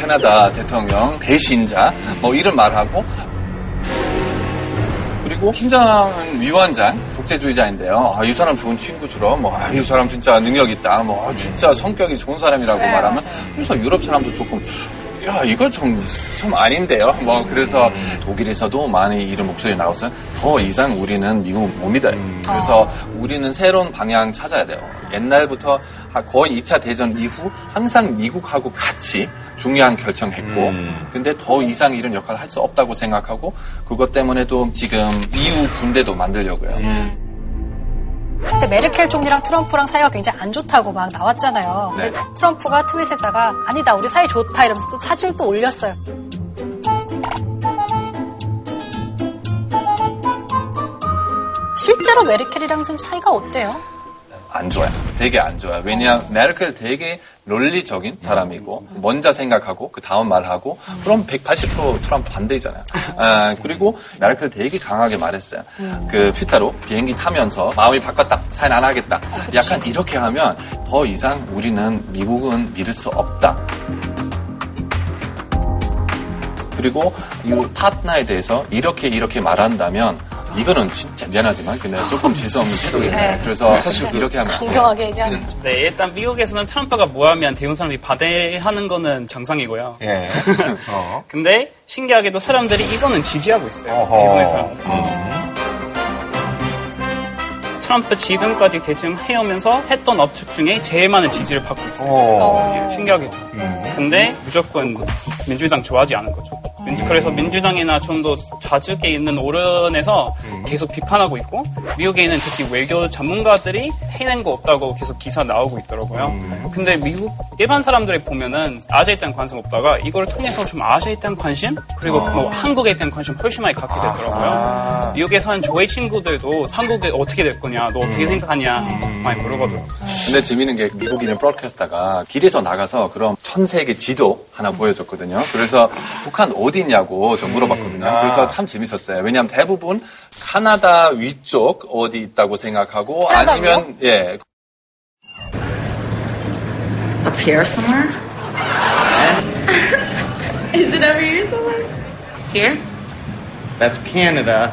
캐나다 대통령 배신자 뭐 이런 말하고 그리고 김정은 위원장 독재주의자인데요. 아, 이 사람 좋은 친구처럼 뭐, 아, 이 사람 진짜 능력 있다. 뭐, 아, 진짜 성격이 좋은 사람이라고 네, 말하면 그래서 유럽 사람도 조금 야, 이거 좀, 좀 아닌데요. 뭐, 그래서 독일에서도 많이 이런 목소리 나와서 더 이상 우리는 미국 못 믿어요. 그래서 우리는 새로운 방향 찾아야 돼요. 옛날부터 거의 2차 대전 이후 항상 미국하고 같이 중요한 결정했고, 근데 더 이상 이런 역할을 할 수 없다고 생각하고, 그것 때문에도 지금 EU 군대도 만들려고요. 그때 메르켈 총리랑 트럼프랑 사이가 굉장히 안 좋다고 막 나왔잖아요. 네. 트럼프가 트윗에다가 아니다 우리 사이 좋다 이러면서 또 사진을 또 올렸어요. 실제로 메르켈이랑 좀 사이가 어때요? 안 좋아요. 되게 안 좋아요. 왜냐하면 메르켈 되게 논리적인 사람이고 먼저 생각하고 그 다음 말하고 그럼 180% 트럼프 반대잖아요. 아, 그리고 메르켈 되게 강하게 말했어요. 그 트위터로 비행기 타면서 마음이 바꿨다. 사인 안 하겠다. 약간 이렇게 하면 더 이상 우리는 미국은 믿을 수 없다. 그리고 이 파트너에 대해서 이렇게 이렇게 말한다면 이거는 진짜 미안하지만 근데 조금 죄송한 태도겠네. 네. 그래서 사실 그- 이렇게 하면. 공정하게 얘기하는. 네, 일단 미국에서는 트럼프가 뭐하면 대부분 사람들이 반대하는 거는 정상이고요. 예. 어. 근데 신기하게도 사람들이 이거는 지지하고 있어요. 어허. 대부분의 사람들. 트럼프 지금까지 대통령 해오면서 했던 업축 중에 제일 많은 지지를 받고 있어요. 어. 예, 신기하게도. 근데 무조건 민주당 좋아하지 않은 거죠. 민주- 그래서 민주당이나 좀 더 좌측에 있는 오른에서 계속 비판하고 있고 미국에 있는 특히 외교 전문가들이 해낸 거 없다고 계속 기사 나오고 있더라고요. 근데 미국 일반 사람들이 보면은 아시아에 대한 관심 없다가 이걸 통해서 좀 아시아에 대한 관심 그리고 뭐 한국에 대한 관심 훨씬 많이 갖게 되더라고요. 미국에 사는 저희 친구들도 한국에 어떻게 될 거냐, 너 어떻게 생각하냐 많이 물어보더라고요. 근데 재미있는 게 미국 있는 브로드캐스터가 길에서 나가서 그럼 전 세계 지도 하나 보여줬거든요. 그래서 북한 어디 있냐고 저 물어봤거든요. 그래서 참 재밌었어요. 왜냐하면 대부분 카나다 위쪽 어디 있다고 생각하고 아니면 예 Up here somewhere? Is it over here somewhere? Here? That's Canada.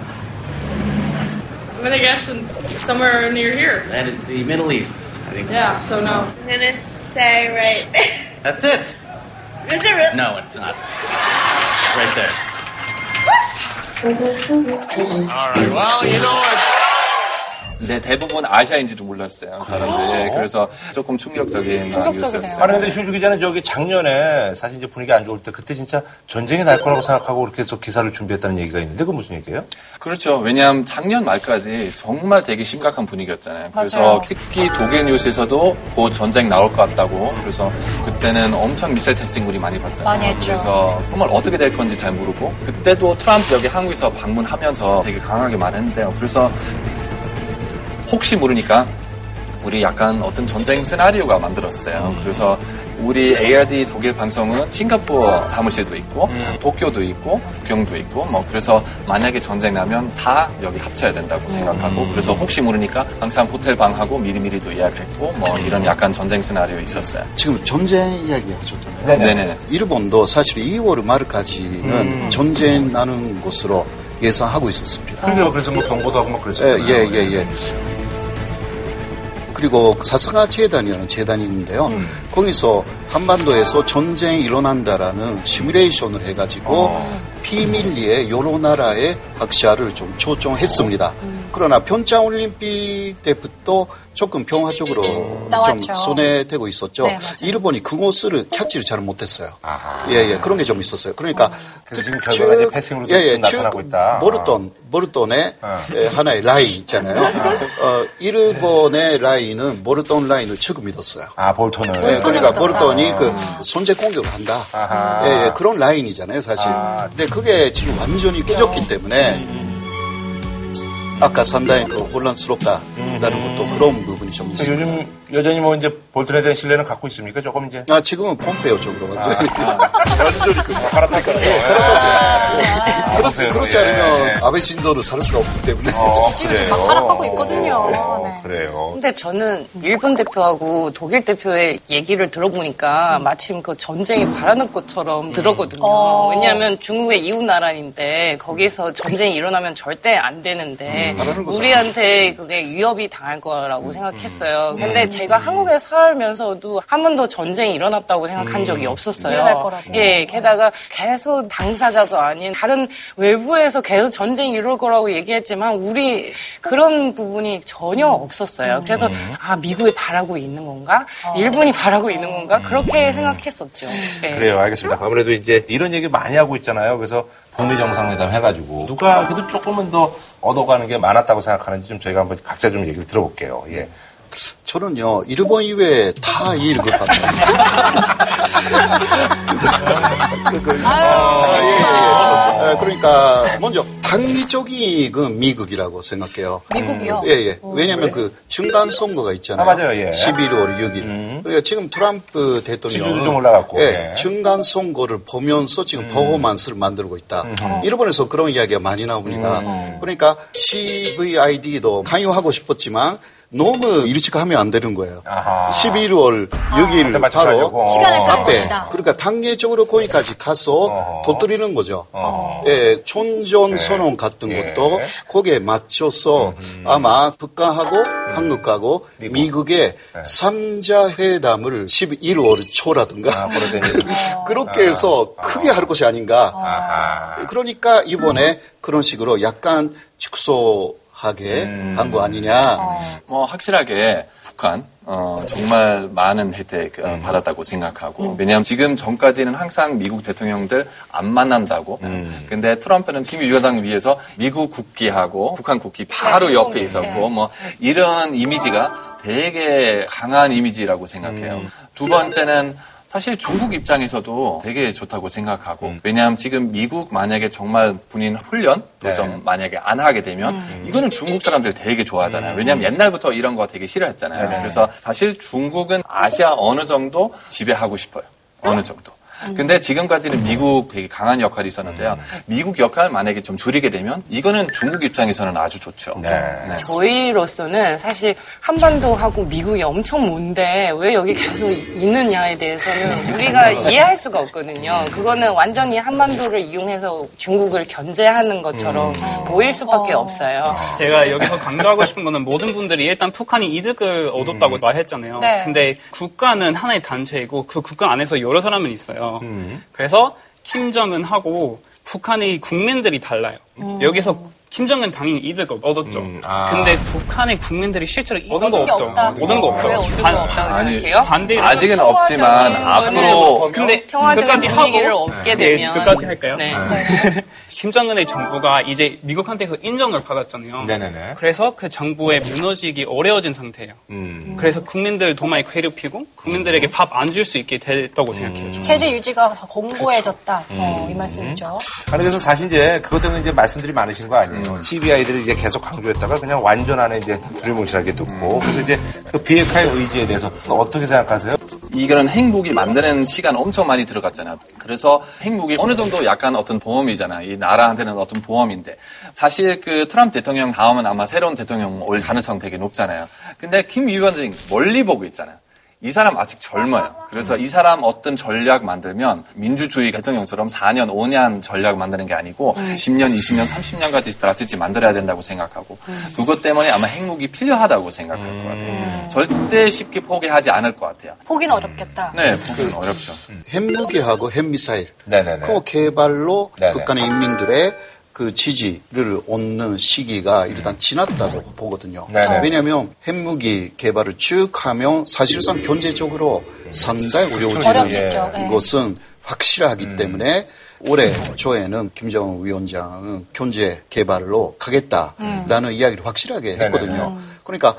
I'm gonna guess in somewhere near here. That is the Middle East. I think. Yeah, so no. I'm gonna say right there. That's it. Is it real? No, it's not. Right there. All right. Well, you know, it's. 근데 대부분 아시아인지도 몰랐어요 사람들이. 그래서 조금 충격적인 뉴스였어요. 아니, 근데 휴주 기자는 저기 작년에 사실 이제 분위기 안 좋을 때 그때 진짜 전쟁이 날 거라고 생각하고 그렇게 해서 기사를 준비했다는 얘기가 있는데 그건 무슨 얘기예요? 그렇죠. 왜냐하면 작년 말까지 정말 되게 심각한 분위기였잖아요. 그래서 맞아요. 특히 독일 뉴스에서도 곧 전쟁 나올 것 같다고. 그래서 그때는 엄청 미사일 테스팅 우리 많이 봤잖아요. 많이 했죠. 그래서 정말 어떻게 될 건지 잘 모르고 그때도 트럼프 여기 한국에서 방문하면서 되게 강하게 말했는데요. 그래서 혹시 모르니까 우리 약간 어떤 전쟁 시나리오가 만들었어요. 그래서 우리 ARD 독일 방송은 싱가포르 사무실도 있고 도쿄도 있고 북경도 있고 뭐 그래서 만약에 전쟁 나면 다 여기 합쳐야 된다고 생각하고 그래서 혹시 모르니까 항상 호텔 방하고 미리미리도 예약했고 뭐 이런 약간 전쟁 시나리오 있었어요. 지금 전쟁 이야기 하셨잖아요. 네네. 일본도 사실 2월 말까지는 음. 전쟁 나는 곳으로 예상하고 있었습니다. 그러게요. 그래서 뭐 경보도 하고 막 그랬었잖아요. 예, 예, 예. 그리고 사스가 재단이라는 재단이 있는데요. 음. 거기서 한반도에서 전쟁이 일어난다라는 시뮬레이션을 해가지고 어. 비밀리에 여러 나라의 학자를 좀 초청했습니다. 그러나 평창 올림픽 때부터 조금 평화적으로 나왔죠. 좀 손에 대고 있었죠. 네. 일본이 그것을 캐치를 잘 못했어요. 예, 예, 그런 게 좀 있었어요. 그러니까 그래서 지금 결과가 이제 패싱으로도 좀 나타나고 있다. 모르톤, 모르톤의 어. 예, 하나의 라인 있잖아요. 어, 일본의 라인은 모르톤 라인을 지금 믿었어요. 아, 볼톤을. 예, 그러니까. 모르톤이 아. 그 선제 공격을 한다. 예, 예, 그런 라인이잖아요, 사실. 근데 그게 지금 완전히 깨졌기 때문에 아까 상당히 그 혼란스럽다라는 것도 그런 부분이 좀 있습니다. 요즘 여전히 뭐 이제 볼턴에 대한 신뢰는 갖고 있습니까? 조금 이제. 아, 지금은 폼페오 쪽으로 완전히. 완전히 그 갈아탔거든요. 예, 갈아탔어요. 그렇, 네, 그렇지 예. 않으면 아베 신조를 살 수가 없기 때문에. 지지율이 지금 막 하락하고 있거든요. 네. 그래요. 근데 저는 일본 대표하고 독일 대표의 얘기를 들어보니까 마침 그 전쟁이 바라는 것처럼 들었거든요. 어. 왜냐하면 중국의 이웃 나라인데 거기서 전쟁이 일어나면 절대 안 되는데 우리한테 그게 위협이 당할 거라고 생각했어요. 근데 제가 한국에 살면서도 한 번도 전쟁이 일어났다고 생각한 적이 없었어요. 일어날 거라고. 예, 게다가 계속 당사자도 아닌 다른 외부에서 계속 전쟁이 일어날 거라고 얘기했지만 우리 그런 부분이 전혀 없었어요. 그래서 아 미국이 바라고 있는 건가? 일본이 바라고 있는 건가? 그렇게 생각했었죠. 네. 그래요, 알겠습니다. 아무래도 이제 이런 얘기 많이 하고 있잖아요. 그래서 북미 정상회담 해가지고 누가 그래도 조금은 더 얻어가는 게 많았다고 생각하는지 좀 저희가 한번 각자 좀 얘기를 들어볼게요. 예. 저는요, 일본 이외에 다. 그, 그, 아, 예, 예, 예. 예, 그러니까, 먼저, 단기적인 그 미국이라고 생각해요. 미국이요? 예, 예. 왜냐면 그 중간 선거가 있잖아요. 아, 맞아요, 예. 11월 6일. 그러니까 지금 트럼프 대통령은 좀 올라갔고, 예, 예. 중간 선거를 보면서 지금 퍼포먼스를 만들고 있다. 일본에서 그런 이야기가 많이 나옵니다. 그러니까 CVID도 강요하고 싶었지만 너무 일찍 하면 안 되는 거예요. 11월 6일 그때 맞춰가지고. 바로 시간을 앞에 것이다. 그러니까 단계적으로 거기까지 가서 도뜨리는 거죠. 예, 촌전 선언 같은 것도 거기에 맞춰서 아마 북한하고 한국하고 미국의 삼자 회담을 11월 초라든가 그렇게 해서 크게 할 것이 아닌가. 그러니까 이번에 그런 식으로 약간 축소 하게 한거 아니냐. 뭐 확실하게 북한 어, 정말 많은 혜택 어, 받았다고 생각하고. 왜냐하면 지금 전까지는 항상 미국 대통령들 안 만난다고. 근데 트럼프는 김 위원장 위해서 미국 국기하고 북한 국기 바로 옆에 있었고 뭐 이런 이미지가 되게 강한 이미지라고 생각해요. 두 번째는 사실 중국 입장에서도 되게 좋다고 생각하고 왜냐하면 지금 미국 만약에 정말 군인 훈련도 네. 좀 만약에 안 하게 되면 이거는 중국 사람들 되게 좋아하잖아요. 왜냐하면 옛날부터 이런 거 되게 싫어했잖아요. 네네. 그래서 사실 중국은 아시아 어느 정도 지배하고 싶어요. 어느 정도. 근데 지금까지는 미국 되게 강한 역할이 있었는데요. 미국 역할 만약에 좀 줄이게 되면 이거는 중국 입장에서는 아주 좋죠. 네. 저희로서는 사실 한반도하고 미국이 엄청 먼데 왜 여기 계속 있느냐에 대해서는 우리가 이해할 수가 없거든요. 그거는 완전히 한반도를 이용해서 중국을 견제하는 것처럼 보일 수밖에 없어요. 제가 여기서 강조하고 싶은 거는 모든 분들이 일단 북한이 이득을 얻었다고 말했잖아요. 네. 근데 국가는 하나의 단체이고 그 국가 안에서 여러 사람은 있어요. 그래서 김정은하고 북한의 국민들이 달라요. 여기서 김정은 당연히 이득을 얻었죠. 아. 근데 북한의 국민들이 실제로 얻은 거 없죠. 없다. 얻은 거 없죠. 아니, 생각해요? 반대로 아직은 없지만 앞으로 근데 평화적인 끝까지 분위기를 하고 얻게 네, 되면 끝까지 할까요? 네. 김정은의 정부가 이제 미국한테서 인정을 받았잖아요. 네네네. 그래서 그 정부에 무너지기 어려워진 상태예요. 음. 그래서 국민들 도 많이 괴롭히고 국민들에게 밥 안 줄 수 있게 됐다고 생각해요. 저는. 체제 유지가 더 공고해졌다. 그렇죠. 어, 음. 이 말씀이죠. 아니 그래서 사실 이제 그것 때문에 이제 말씀들이 많으신 거 아니에요. TBI들이 이제 계속 강조했다가 그냥 완전 안에 이제 두리뭉실하게 듣고 그래서 이제 그 비핵화의 의지에 대해서 어떻게 생각하세요? 이거는 핵무기 만드는 시간 엄청 많이 들어갔잖아요. 그래서 핵무기 어느 정도 약간 어떤 보험이잖아요. 이 나라한테는 어떤 보험인데 사실 그 트럼프 대통령 다음은 아마 새로운 대통령 올 가능성 되게 높잖아요. 근데 김 위원장이 멀리 보고 있잖아요. 이 사람 아직 젊어요. 그래서 이 사람 어떤 전략 만들면 민주주의 대통령처럼 4년, 5년 전략 만드는 게 아니고 10년, 20년, 30년까지 스트라테지 만들어야 된다고 생각하고 그것 때문에 아마 핵무기 필요하다고 생각할 것 같아요. 절대 쉽게 포기하지 않을 것 같아요. 포기는 어렵겠다. 네, 포기는 어렵죠. 핵무기하고 핵미사일 네네네. 그 개발로 네네. 북한의 인민들의 그 지지를 얻는 시기가 일단 지났다고 보거든요. 네네. 왜냐하면 핵무기 개발을 쭉 하면 사실상 경제적으로 상당히 어려워지는. 예. 것은 확실하기 때문에 올해 초에는 김정은 위원장은 경제 개발로 가겠다라는 이야기를 확실하게 했거든요. 그러니까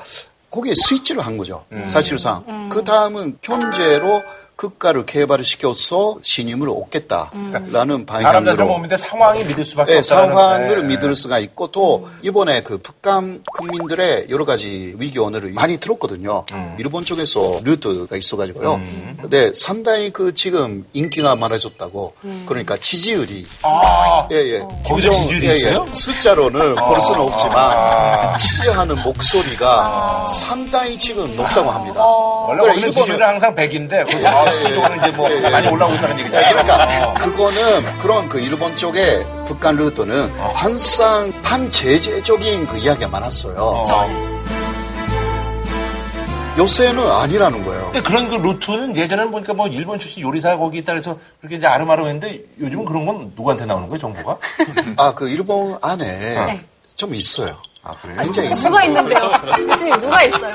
거기에 스위치를 한 거죠. 사실상. 그 다음은 경제로 국가를 개발을 시켜서 신임을 얻겠다라는 사람들 방향으로 몸인데 상황이 믿을 수밖에 네, 없다는 상황을 믿을 수가 있고 또 이번에 그 북한 국민들의 여러 가지 위기 원어를 많이 들었거든요. 일본 쪽에서 루트가 있어가지고요. 근데 상당히 그 지금 인기가 많아졌다고. 그러니까 지지율이. 아, 예, 예. 김정- 지지율이 예, 예. 숫자로는 볼 수는 아. 없지만 지지하는 목소리가 상당히 지금 높다고 합니다. 원래 그래, 우리는 일본은- 지지율은 항상 100인데 그 아, 수도는 이제 뭐 많이 올라오고 있다는 얘기죠. 그러니까 그거는 그런 그 일본 쪽에 북한 루트는 항상 반제재적인 그 이야기가 많았어요. 요새는 아니라는 거예요. 근데 그런 그 루트는 예전에는 보니까 뭐 일본 출신 요리사 거기 있다 그래서 그렇게 이제 아름아름 했는데 요즘은 그런 건 누구한테 나오는 거예요, 정보가? 아, 그 일본 안에 네. 좀 있어요. 아, 그래요? 굉장히 누가 있습니다. 있는데요? 교수님 누가 있어요?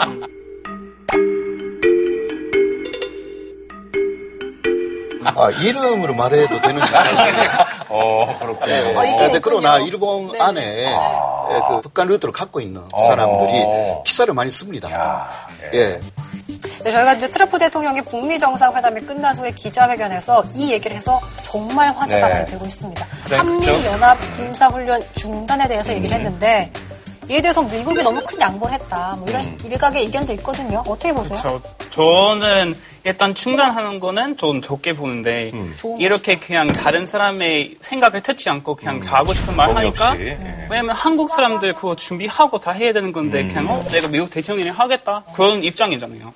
아, 이름으로 말해도 되는지 어, 그렇군요. 네. 어, 있긴 근데 그러나. 일본 네. 안에 예, 그 북한 루트를 갖고 있는 사람들이 기사를 많이 씁니다. 예. 네, 저희가 이제 트럼프 대통령의 북미 정상회담이 끝난 후에 기자회견에서 이 얘기를 해서 정말 화제가 네. 많이 되고 있습니다. 네, 한미 그렇죠. 연합 군사훈련 중단에 대해서 얘기를 했는데 이에 대해서 미국이 너무 큰 양보를 했다. 뭐 이런 일각의 의견도 있거든요. 어떻게 보세요? 저, 저는 일단 중단하는 거는 좀 좋게 보는데 이렇게 그냥 다른 사람의 생각을 듣지 않고 그냥 다 하고 싶은 말 하니까 예. 왜냐면 한국 사람들 그거 준비하고 다 해야 되는 건데 그냥 어, 내가 미국 대통령이 하겠다 그런 입장이잖아요.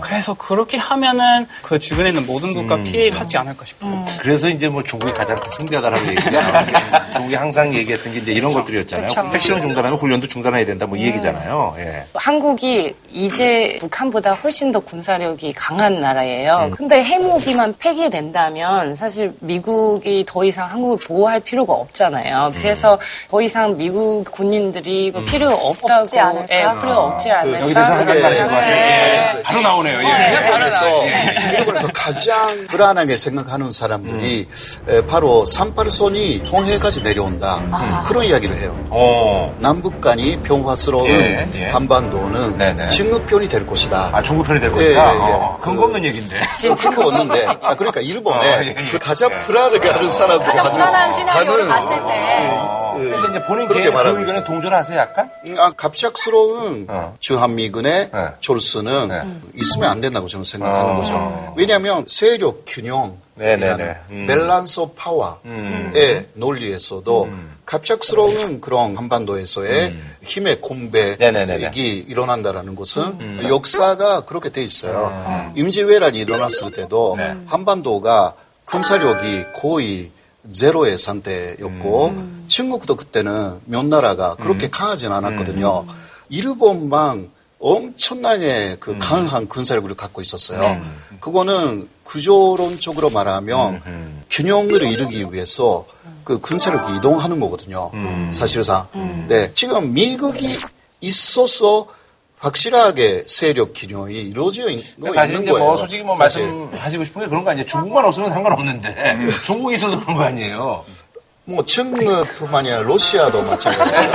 그래서 그렇게 하면은 그 주변에 있는 모든 국가 피해하지 않을까 싶어요. 그래서 이제 뭐 중국이 가장 큰 승자다라고 얘기가 중국이 항상 얘기했던 게 이제 이런 것들이었잖아요. 그쵸. 핵실험 중단하면 훈련도 중단해야 된다 뭐 이 얘기잖아요. 예. 한국이 이제 북한보다 훨씬 더 군사력이 강한 나라예요. 음. 근데 핵무기만 폐기된다면 사실 미국이 더 이상 한국을 보호할 필요가 없잖아요. 음. 그래서 더 이상 미국 군인들이 뭐 필요 없다고 없지 않을까? 예, 필요 없지 않을까? 여기서 하는 말씀 네. 바로 나오네요. 예. 일본에서 일본에서 가장 불안하게 생각하는 사람들이 에, 바로 38선이 통해까지 내려온다 아. 그런 이야기를 해요. 어. 남북 간이 평화스러운 예, 예. 한반도는 네네. 중국편이 될 것이다. 아, 중국 편이 될 예, 것이다. 예, 예. 어, 근거 없는 얘기인데. 근거 없는데 아, 그러니까 일본에 어, 예, 예. 그 가장 불안하게 하는 사람들 가장 불안한 시나리오를 봤을 때 근데 이제 본인 그렇게 개인 그 의견에. 동조하세요, 약간? 음, 아, 갑작스러운 주한미군의 네. 철수는 네. 있으면 안 된다고 저는 생각하는 어. 거죠. 왜냐하면 세력 균형, 네네네. 음. balance of 파워의 논리에서도 갑작스러운 그런 한반도에서의 힘의 네네네네. 공백이 일어난다라는 것은 역사가 그렇게 돼 있어요. 임진왜란이 일어났을 때도 한반도가 군사력이 거의 제로의 상태였고 중국도 그때는 몇 나라가 그렇게 강하진 않았거든요. 일본만 엄청나게 그 강한 군사력을 갖고 있었어요. 그거는 구조론적으로 말하면 균형을 이루기 위해서 그 군사력이 이동하는 거거든요. 사실상. 네. 지금 미국이 있어서 확실하게 세력 균형이 이루어져 있- 사실 있는 이제 거예요. 뭐 솔직히 뭐 사실. 말씀하시고 싶은 게 그런 거 아니에요. 중국만 없으면 상관없는데 중국이 있어서 그런 거 아니에요. 뭐 중국뿐만이 아니라 러시아도 마찬가지예요.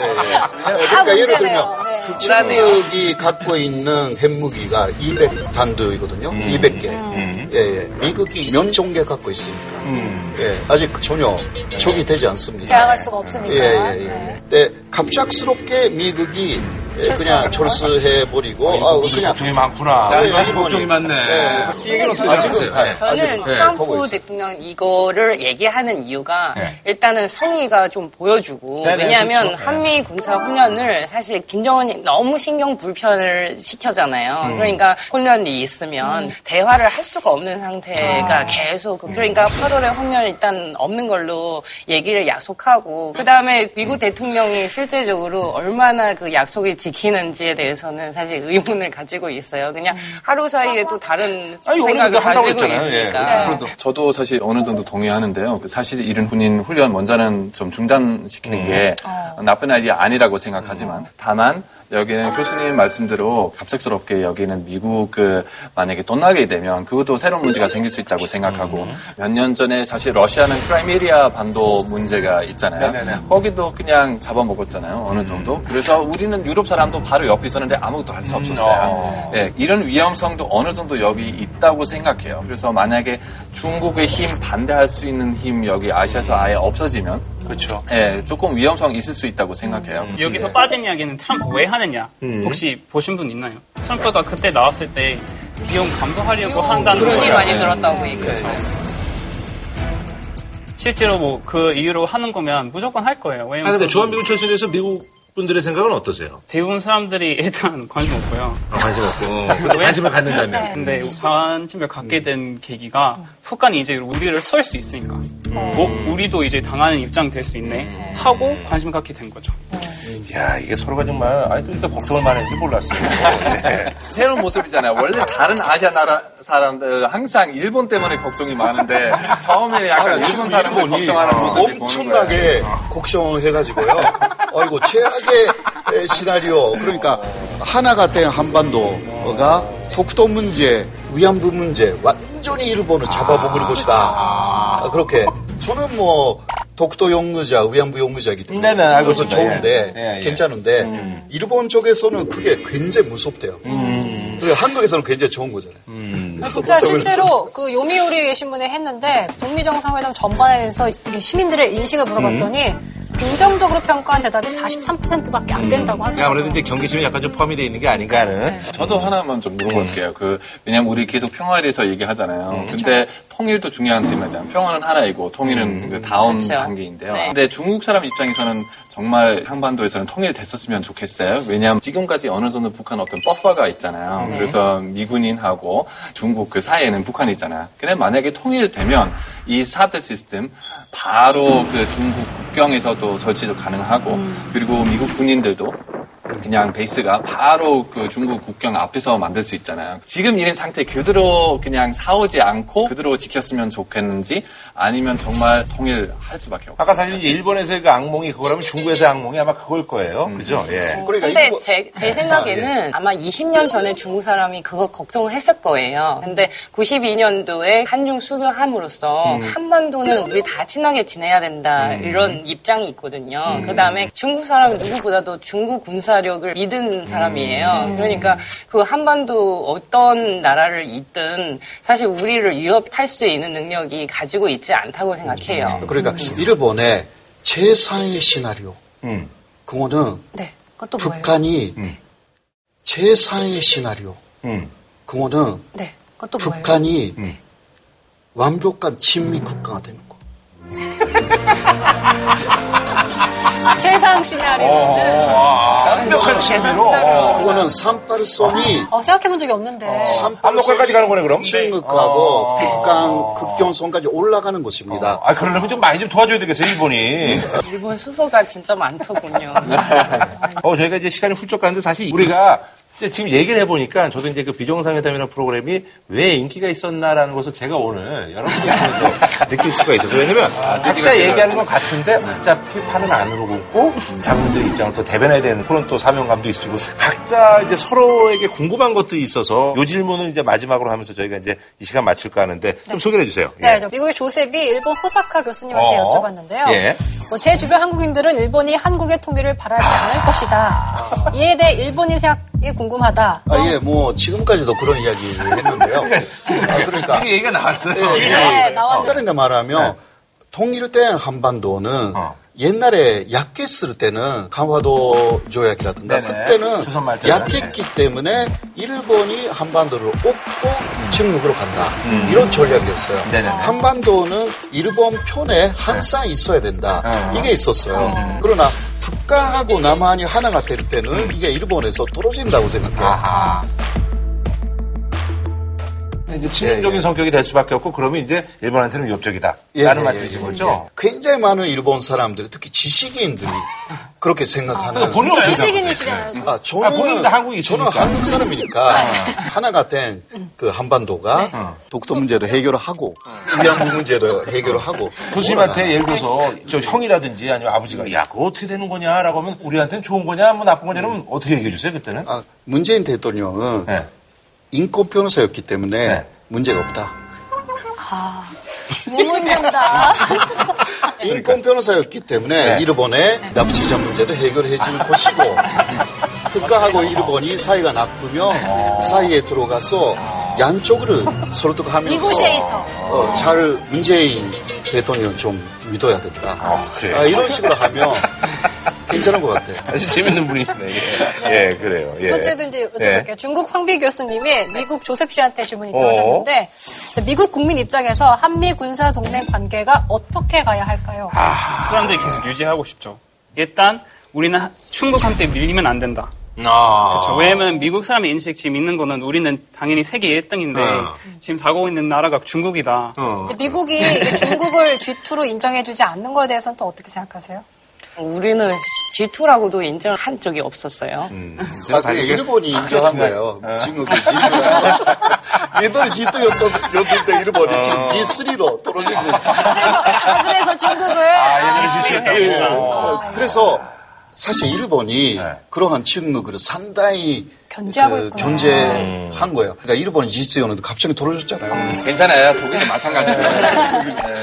예, 예. 그러니까 예를 문제네요. 들면 네. 그 중국이 갖고 있는 핵무기가 200 단두이거든요. 200개. 예, 예. 미국이 몇 종개 갖고 있으니까. 예, 아직 전혀 적이 되지 않습니다. 대항할 수가 없으니까. 예, 예, 예. 네, 갑작스럽게 미국이 예, 그냥 철수해 버리고, 아, 그냥. 걱정이 많구나. 예, 아, 일본이. 걱정이 많네. 예. 이 얘기는 어떻게 생각하세요? 예, 저는 보고 트럼프. 대통령 이거를 얘기하는 이유가 네. 일단은 성의가 좀 보여주고 네네, 왜냐하면 그렇죠. 한미 군사 훈련을 사실 김정은이 너무 신경 불편을 시켜잖아요. 음. 그러니까 훈련이 있으면 대화를 할 수가 없는 상태가 아. 계속 그러니까 8월에 훈련 일단 없는 걸로 얘기를 약속하고 그 다음에 미국 대통령이 실 제적으로 얼마나 그 약속을 지키는지에 대해서는 사실 의문을 가지고 있어요. 그냥 하루 사이에 또 다른 아니, 생각을 가지고 했잖아요. 예. 있으니까. 저도 사실 어느 정도 동의하는데요. 그 사실 이런 군인 훈련 먼저는 좀 중단시키는 게 나쁜 아이디어 아니라고 생각하지만 다만 여기는 교수님 말씀대로 갑작스럽게 여기는 미국 그 만약에 떠나게 되면 그것도 새로운 문제가 생길 수 있다고 생각하고 몇년 전에 사실 러시아는 크라이메리아 반도 문제가 있잖아요. 네네네. 거기도 그냥 잡아먹었잖아요. 어느 정도. 그래서 우리는 유럽 사람도 바로 옆에 있었는데 아무것도 할 수 없었어요. 예, 이런 위험성도 어느 정도 여기 있다고 생각해요. 그래서 만약에 중국의 힘 반대할 수 있는 힘 여기 아시아에서 아예 없어지면 그렇죠. 예, 조금 위험성 있을 수 있다고 생각해요. 여기서 빠진 이야기는 트럼프 왜 하느냐 음. 혹시 보신 분 있나요? 트럼프가 그때 나왔을 때 비용 감소하려고 한다는 그런. 많이 네. 들었다고 얘기해요. 실제로 뭐 그 이유로 하는 거면 무조건 할 거예요. 아, 왜냐면 근데 그 주한미군 철수에 대해서 미국 분들의 생각은 어떠세요? 대부분 사람들이 일단 관심 없고요. 아, 관심 없고. 근데 관심을 갖는다면. 근데 관심을 갖게 된 계기가 북한이 이제 우리를 쏠수 있으니까 어, 우리도 이제 당하는 입장 될 수 있네 하고 관심 갖게 된 거죠. 야, 이게 서로가 정말, 아니, 또 이렇게 걱정을 많이 했는지 몰랐어요. 네. 새로운 모습이잖아요. 원래 다른 아시아 나라 사람들 항상 일본 때문에 걱정이 많은데 처음에는 약간 아, 일본 사람들 걱정하는 모습이 보는 엄청나게. 걱정해가지고요. 아이고 최악의 에, 시나리오. 그러니까 하나가 된 한반도가 독도 문제, 위안부 문제 완전히 일본을 잡아먹을 것이다. 아, 그렇게 저는 뭐 독도 용의자, 위안부 용의자이기 때문에 네네, 알고 그것은 있습니다. 좋은데 예. 예, 예. 괜찮은데 일본 쪽에서는 그게 굉장히 무섭대요. 그리고 한국에서는 굉장히 좋은 거잖아요. 아, 진짜 실제로 그 요미우리 신문에 했는데 북미 정상회담 전반에 대해서 이게 시민들의 인식을 물어봤더니 긍정적으로 평가한 대답이 43%밖에 안 된다고 하더라고요. 아무래도 이제 경계심이 약간 좀 포함이 되어 있는 게 아닌가 하는. 저도 하나만 좀 물어볼게요. 그 왜냐면 우리 계속 평화에 대해서 얘기하잖아요. 근데 통일도 중요한 테마잖아요. 평화는 하나이고 통일은 그 다음 그렇죠. 단계인데요. 네. 근데 중국 사람 입장에서는 정말 한반도에서는 통일됐었으면 좋겠어요. 왜냐하면 지금까지 어느 정도 북한 어떤 버퍼가 있잖아요. 네. 그래서 미군인하고 중국 그 사이에는 북한이 있잖아요. 근데 만약에 통일되면 이 사드 시스템 바로 그 중국 국경에서도 설치도 가능하고 그리고 미국 군인들도 그냥 베이스가 바로 그 중국 국경 앞에서 만들 수 있잖아요. 지금 이런 상태 그대로 그냥 싸우지 않고 그대로 지켰으면 좋겠는지 아니면 정말 통일할 수밖에 없어요. 아까 사실 일본에서의 그 악몽이 그거라면 중국에서의 악몽이 아마 그걸 거예요. 그죠? 예. 근데 제, 제 생각에는 아 마 20년 전에 중국 사람이 그거 걱정을 했을 거예요. 근데 92년도에 한중 수교함으로써 음. 한반도는 우리 다 친하게 지내야 된다 음. 이런 입장이 있거든요. 그 다음에 중국 사람은 누구보다도 중국 군사 력을 믿은 사람이에요. 음. 그러니까 그 한반도 어떤 나라를 있든 사실 우리를 위협할 수 있는 능력이 가지고 있지 않다고 생각해요. 그러니까 일본의 제4의 시나리오. 음. 그거는 네. 북한이 제4의 시나리오. 음. 그거는 네. 북한이 완벽한 친미 국가가 거. 최상 시나리오는 완벽한 친미로. 그거는 산파르솜이 어, 생각해본 적이 없는데. 한국까지 가는 거네 그럼? 중국하고 북한 극경선까지 올라가는 것입니다. 아 그러려면 좀 많이 좀 도와줘야 되겠어요 일본이. 일본 수소가 진짜 많더군요. 어, 저희가 이제 시간이 훌쩍 가는데 사실 우리가 이제 지금 얘기를 해보니까 저도 이제 그 비정상회담이라는 프로그램이 왜 인기가 있었나라는 것을 제가 오늘 여러분께 통해서 느낄 수가 있어서 왜냐면 각자 얘기하는 건 같은데 어차피 판은 안으로 긋고 자분들의 입장을 또 대변해야 되는 그런 또 사명감도 있으고 각자 이제 서로에게 궁금한 것도 있어서 요 질문을 이제 마지막으로 하면서 저희가 이제 이 시간 마칠까 하는데 좀 소개해 주세요. 네, 저 미국의 조셉이 일본 호사카 교수님한테 어. 여쭤봤는데요. 예. 뭐 제 주변 한국인들은 일본이 한국의 통일을 바라지 않을 것이다. 이에 대해 일본인 생각이 궁금 하다. 아, 예, 뭐, 지금까지도 그런 이야기 했는데요. 아, 그러니까. 그 얘기가 나왔어요. 예, 예. 네, 나왔네. 다른 데 말하면, 통일 된 한반도는 옛날에 약했을 때는 강화도 조약이라든가 네네. 그때는. 약했기 때문에 일본이 한반도를 얻고 중국으로 간다. 음. 이런 전략이었어요. 네네네. 한반도는 일본 편에 항상 있어야 된다. 어. 이게 있었어요. 그러나 북한하고 남한이 하나가 될 때는 이게 일본에서 떨어진다고 생각해요. 이제 친인적인 성격이 될 수밖에 없고 그러면 이제 일본한테는 위협적이다. 라는 말씀이신 거죠? 굉장히 많은 일본 사람들이 특히 지식인들이 그렇게 생각하는. 본인은 어떻게 지식인이시잖아요. 아, 아, 저는, 본인도 한국에 저는. 한국 사람이니까 하나가 된그 한반도가 독도 문제를 해결을 하고 위안부 문제를 해결을 하고 교수님한테 예를 들어서 저 형이라든지 아니면 아버지가 야 그거 어떻게 되는 거냐라고 하면 우리한테는 좋은 거냐 뭐 나쁜 거냐면 어떻게 얘기해 주세요 그때는? 아, 문재인 대통령은 인권 변호사였기 때문에 문제가 없다. 아, 무문정다. 인권 변호사였기 때문에 일본의 납치자 문제도 해결해 줄 것이고 국가하고 일본이 사이가 나쁘면 사이에 들어가서 양쪽을 설득하면서 니고시에이터. 어, 잘 문재인 대통령 좀 믿어야 된다. 그래요? 아, 이런 식으로 하면 괜찮은 것 같아요. 아주 재밌는 분이시네. 예, 예, 그래요. 예. 두 번째도 이제 여쭤볼게요. 예. 중국 황비 교수님이 미국 조셉 씨한테 질문이 어. 들어오셨는데 자, 미국 국민 입장에서 한미 군사 동맹 관계가 어떻게 가야 할까요? 사람들이 계속 유지하고 싶죠. 일단 우리는 하- 중국한테 밀리면 안 된다. 아. 그렇죠. 왜냐면 미국 사람의 인식 지금 있는 거는 우리는 당연히 세계 1등인데 어. 지금 다가오고 있는 나라가 중국이다. 근데 미국이 중국을 G2로 인정해주지 않는 거에 대해서는 또 어떻게 생각하세요? 우리는 G2라고도 인정을 한 적이 없었어요. 아, 그게 일본이 인정한 거예요. 중국이 G2. 옛날에 G2였는데 일본이 지금 G3로 떨어지고. 아, 그래서 중국을 예, 어, 그래서 사실 일본이 그러한 중국을 상당히 견제하고 그 있구나. 견제한 거예요. 그러니까 일본이 G2였는데 갑자기 떨어졌잖아요. 괜찮아요. 독일도 마찬가지예요.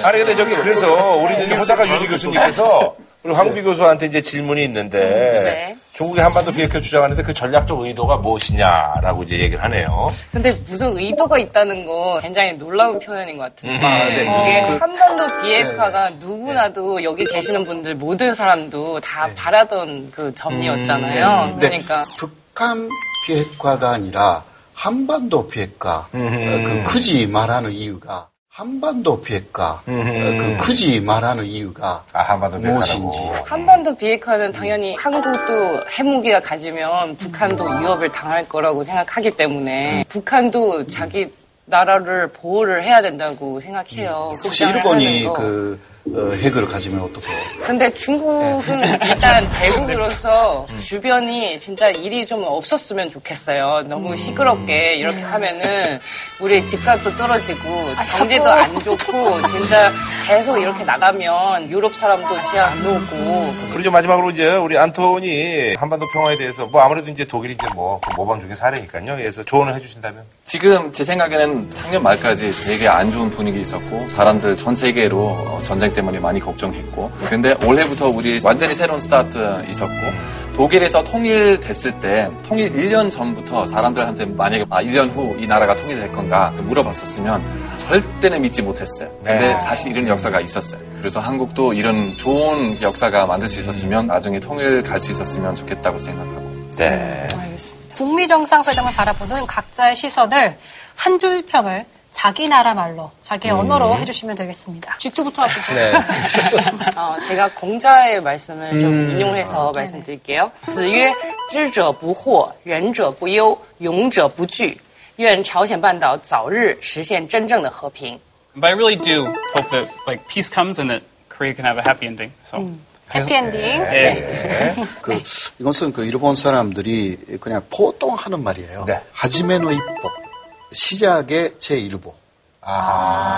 아니 근데 저기 그래서 우리 호사카 유지 교수님께서 우리 황비 교수한테 이제 질문이 있는데 중국이 한반도 비핵화 주장하는데 그 전략적 의도가 무엇이냐라고 이제 얘기를 하네요. 근데 무슨 의도가 있다는 거 굉장히 놀라운 표현인 것 같은데 음. 아, 네. 이게 그- 한반도 비핵화가 누구나도 여기 계시는 분들 모든 사람도 다 바라던 그 점이었잖아요. 네. 그러니까 북한 비핵화가 아니라 한반도 비핵화 어, 그 굳이 말하는 이유가 한반도 비핵화 어, 그 굳이 말하는 이유가 무엇인지. 한반도 비핵화는 당연히 한국도 핵무기가 가지면 북한도 위협을 당할 거라고 생각하기 때문에 북한도 자기 나라를 보호를 해야 된다고 생각해요. 혹시 주장을 일본이. 그 어, 핵을 가지면 어떡해요? 근데 중국은 일단 대국으로서 주변이 진짜 일이 좀 없었으면 좋겠어요. 너무 시끄럽게 이렇게 하면은 우리 집값도 떨어지고 경제도 안 좋고 진짜 계속 이렇게 나가면 유럽 사람도 지하 안 오고 이제 마지막으로 이제 우리 안토니 한반도 평화에 대해서 뭐 아무래도 이제 독일이 이제 모범 중에 사례니까요. 그래서 조언을 해주신다면 지금 제 생각에는 작년 말까지 되게 안 좋은 분위기 있었고 사람들 전 세계로 어, 전쟁 때문에 많이 걱정했고 근데 올해부터 우리 완전히 새로운 스타트 있었고 독일에서 통일됐을 때 통일 1년 전부터 사람들한테 만약에 아 1년 후 이 나라가 통일될 건가 물어봤었으면 절대는 믿지 못했어요. 근데 네. 사실 이런 역사가 있었어요. 그래서 한국도 이런 좋은 역사가 만들 수 있었으면 나중에 통일 갈 수 있었으면 좋겠다고 생각하고 네. 북미 정상회담을 바라보는 각자의 시선을 한 줄 평을 자기 나라 말로, 자기 의 음. 언어로 해주시면 되겠습니다. G2부터 하시죠. 네. 어, 제가 공자의 말씀을 좀 음. 인용해서 말씀드릴게요. 子曰：“知者不惑，仁者不忧，勇者不惧。愿朝鲜半岛早日实现真正的和平。” But I really do hope that like peace comes and that Korea can have a happy ending. So 해피엔딩. 네. 그 이것은 그 일본 사람들이 그냥 보통 하는 말이에요. 하지메노 입법 시작의 제 일보.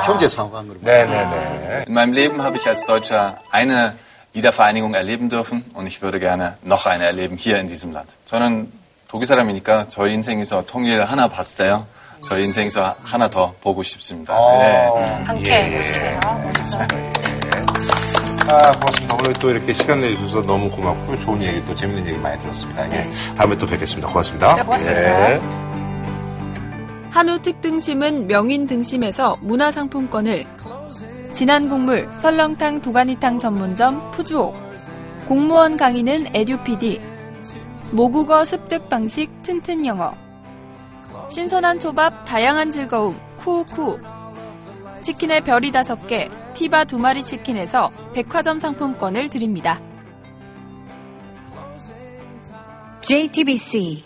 현재 상황을 In meinem Leben habe ich als Deutscher eine Wiedervereinigung erleben dürfen und ich würde gerne noch eine erleben hier in diesem Land. 저는 독일 사람이니까 저희 인생에서 통일 하나 봤어요. 저희 인생에서 하나 더 보고 싶습니다. 네. 함께 해주세요. 아, 고맙습니다. 오늘 또 이렇게 시간 내주셔서 너무 고맙고 좋은 얘기 또 재밌는 얘기 많이 들었습니다. 예. 다음에 또 뵙겠습니다. 고맙습니다. 네, 고맙습니다. 예. 한우 특등심은 명인 등심에서 문화상품권을. 진한 국물 설렁탕 도가니탕 전문점 푸주옥. 공무원 강의는 에듀피디. 모국어 습득 방식 튼튼 영어. 신선한 초밥 다양한 즐거움 쿠우쿠. 치킨의 별이 다섯 개 티바 두 마리 치킨에서 백화점 상품권을 드립니다. JTBC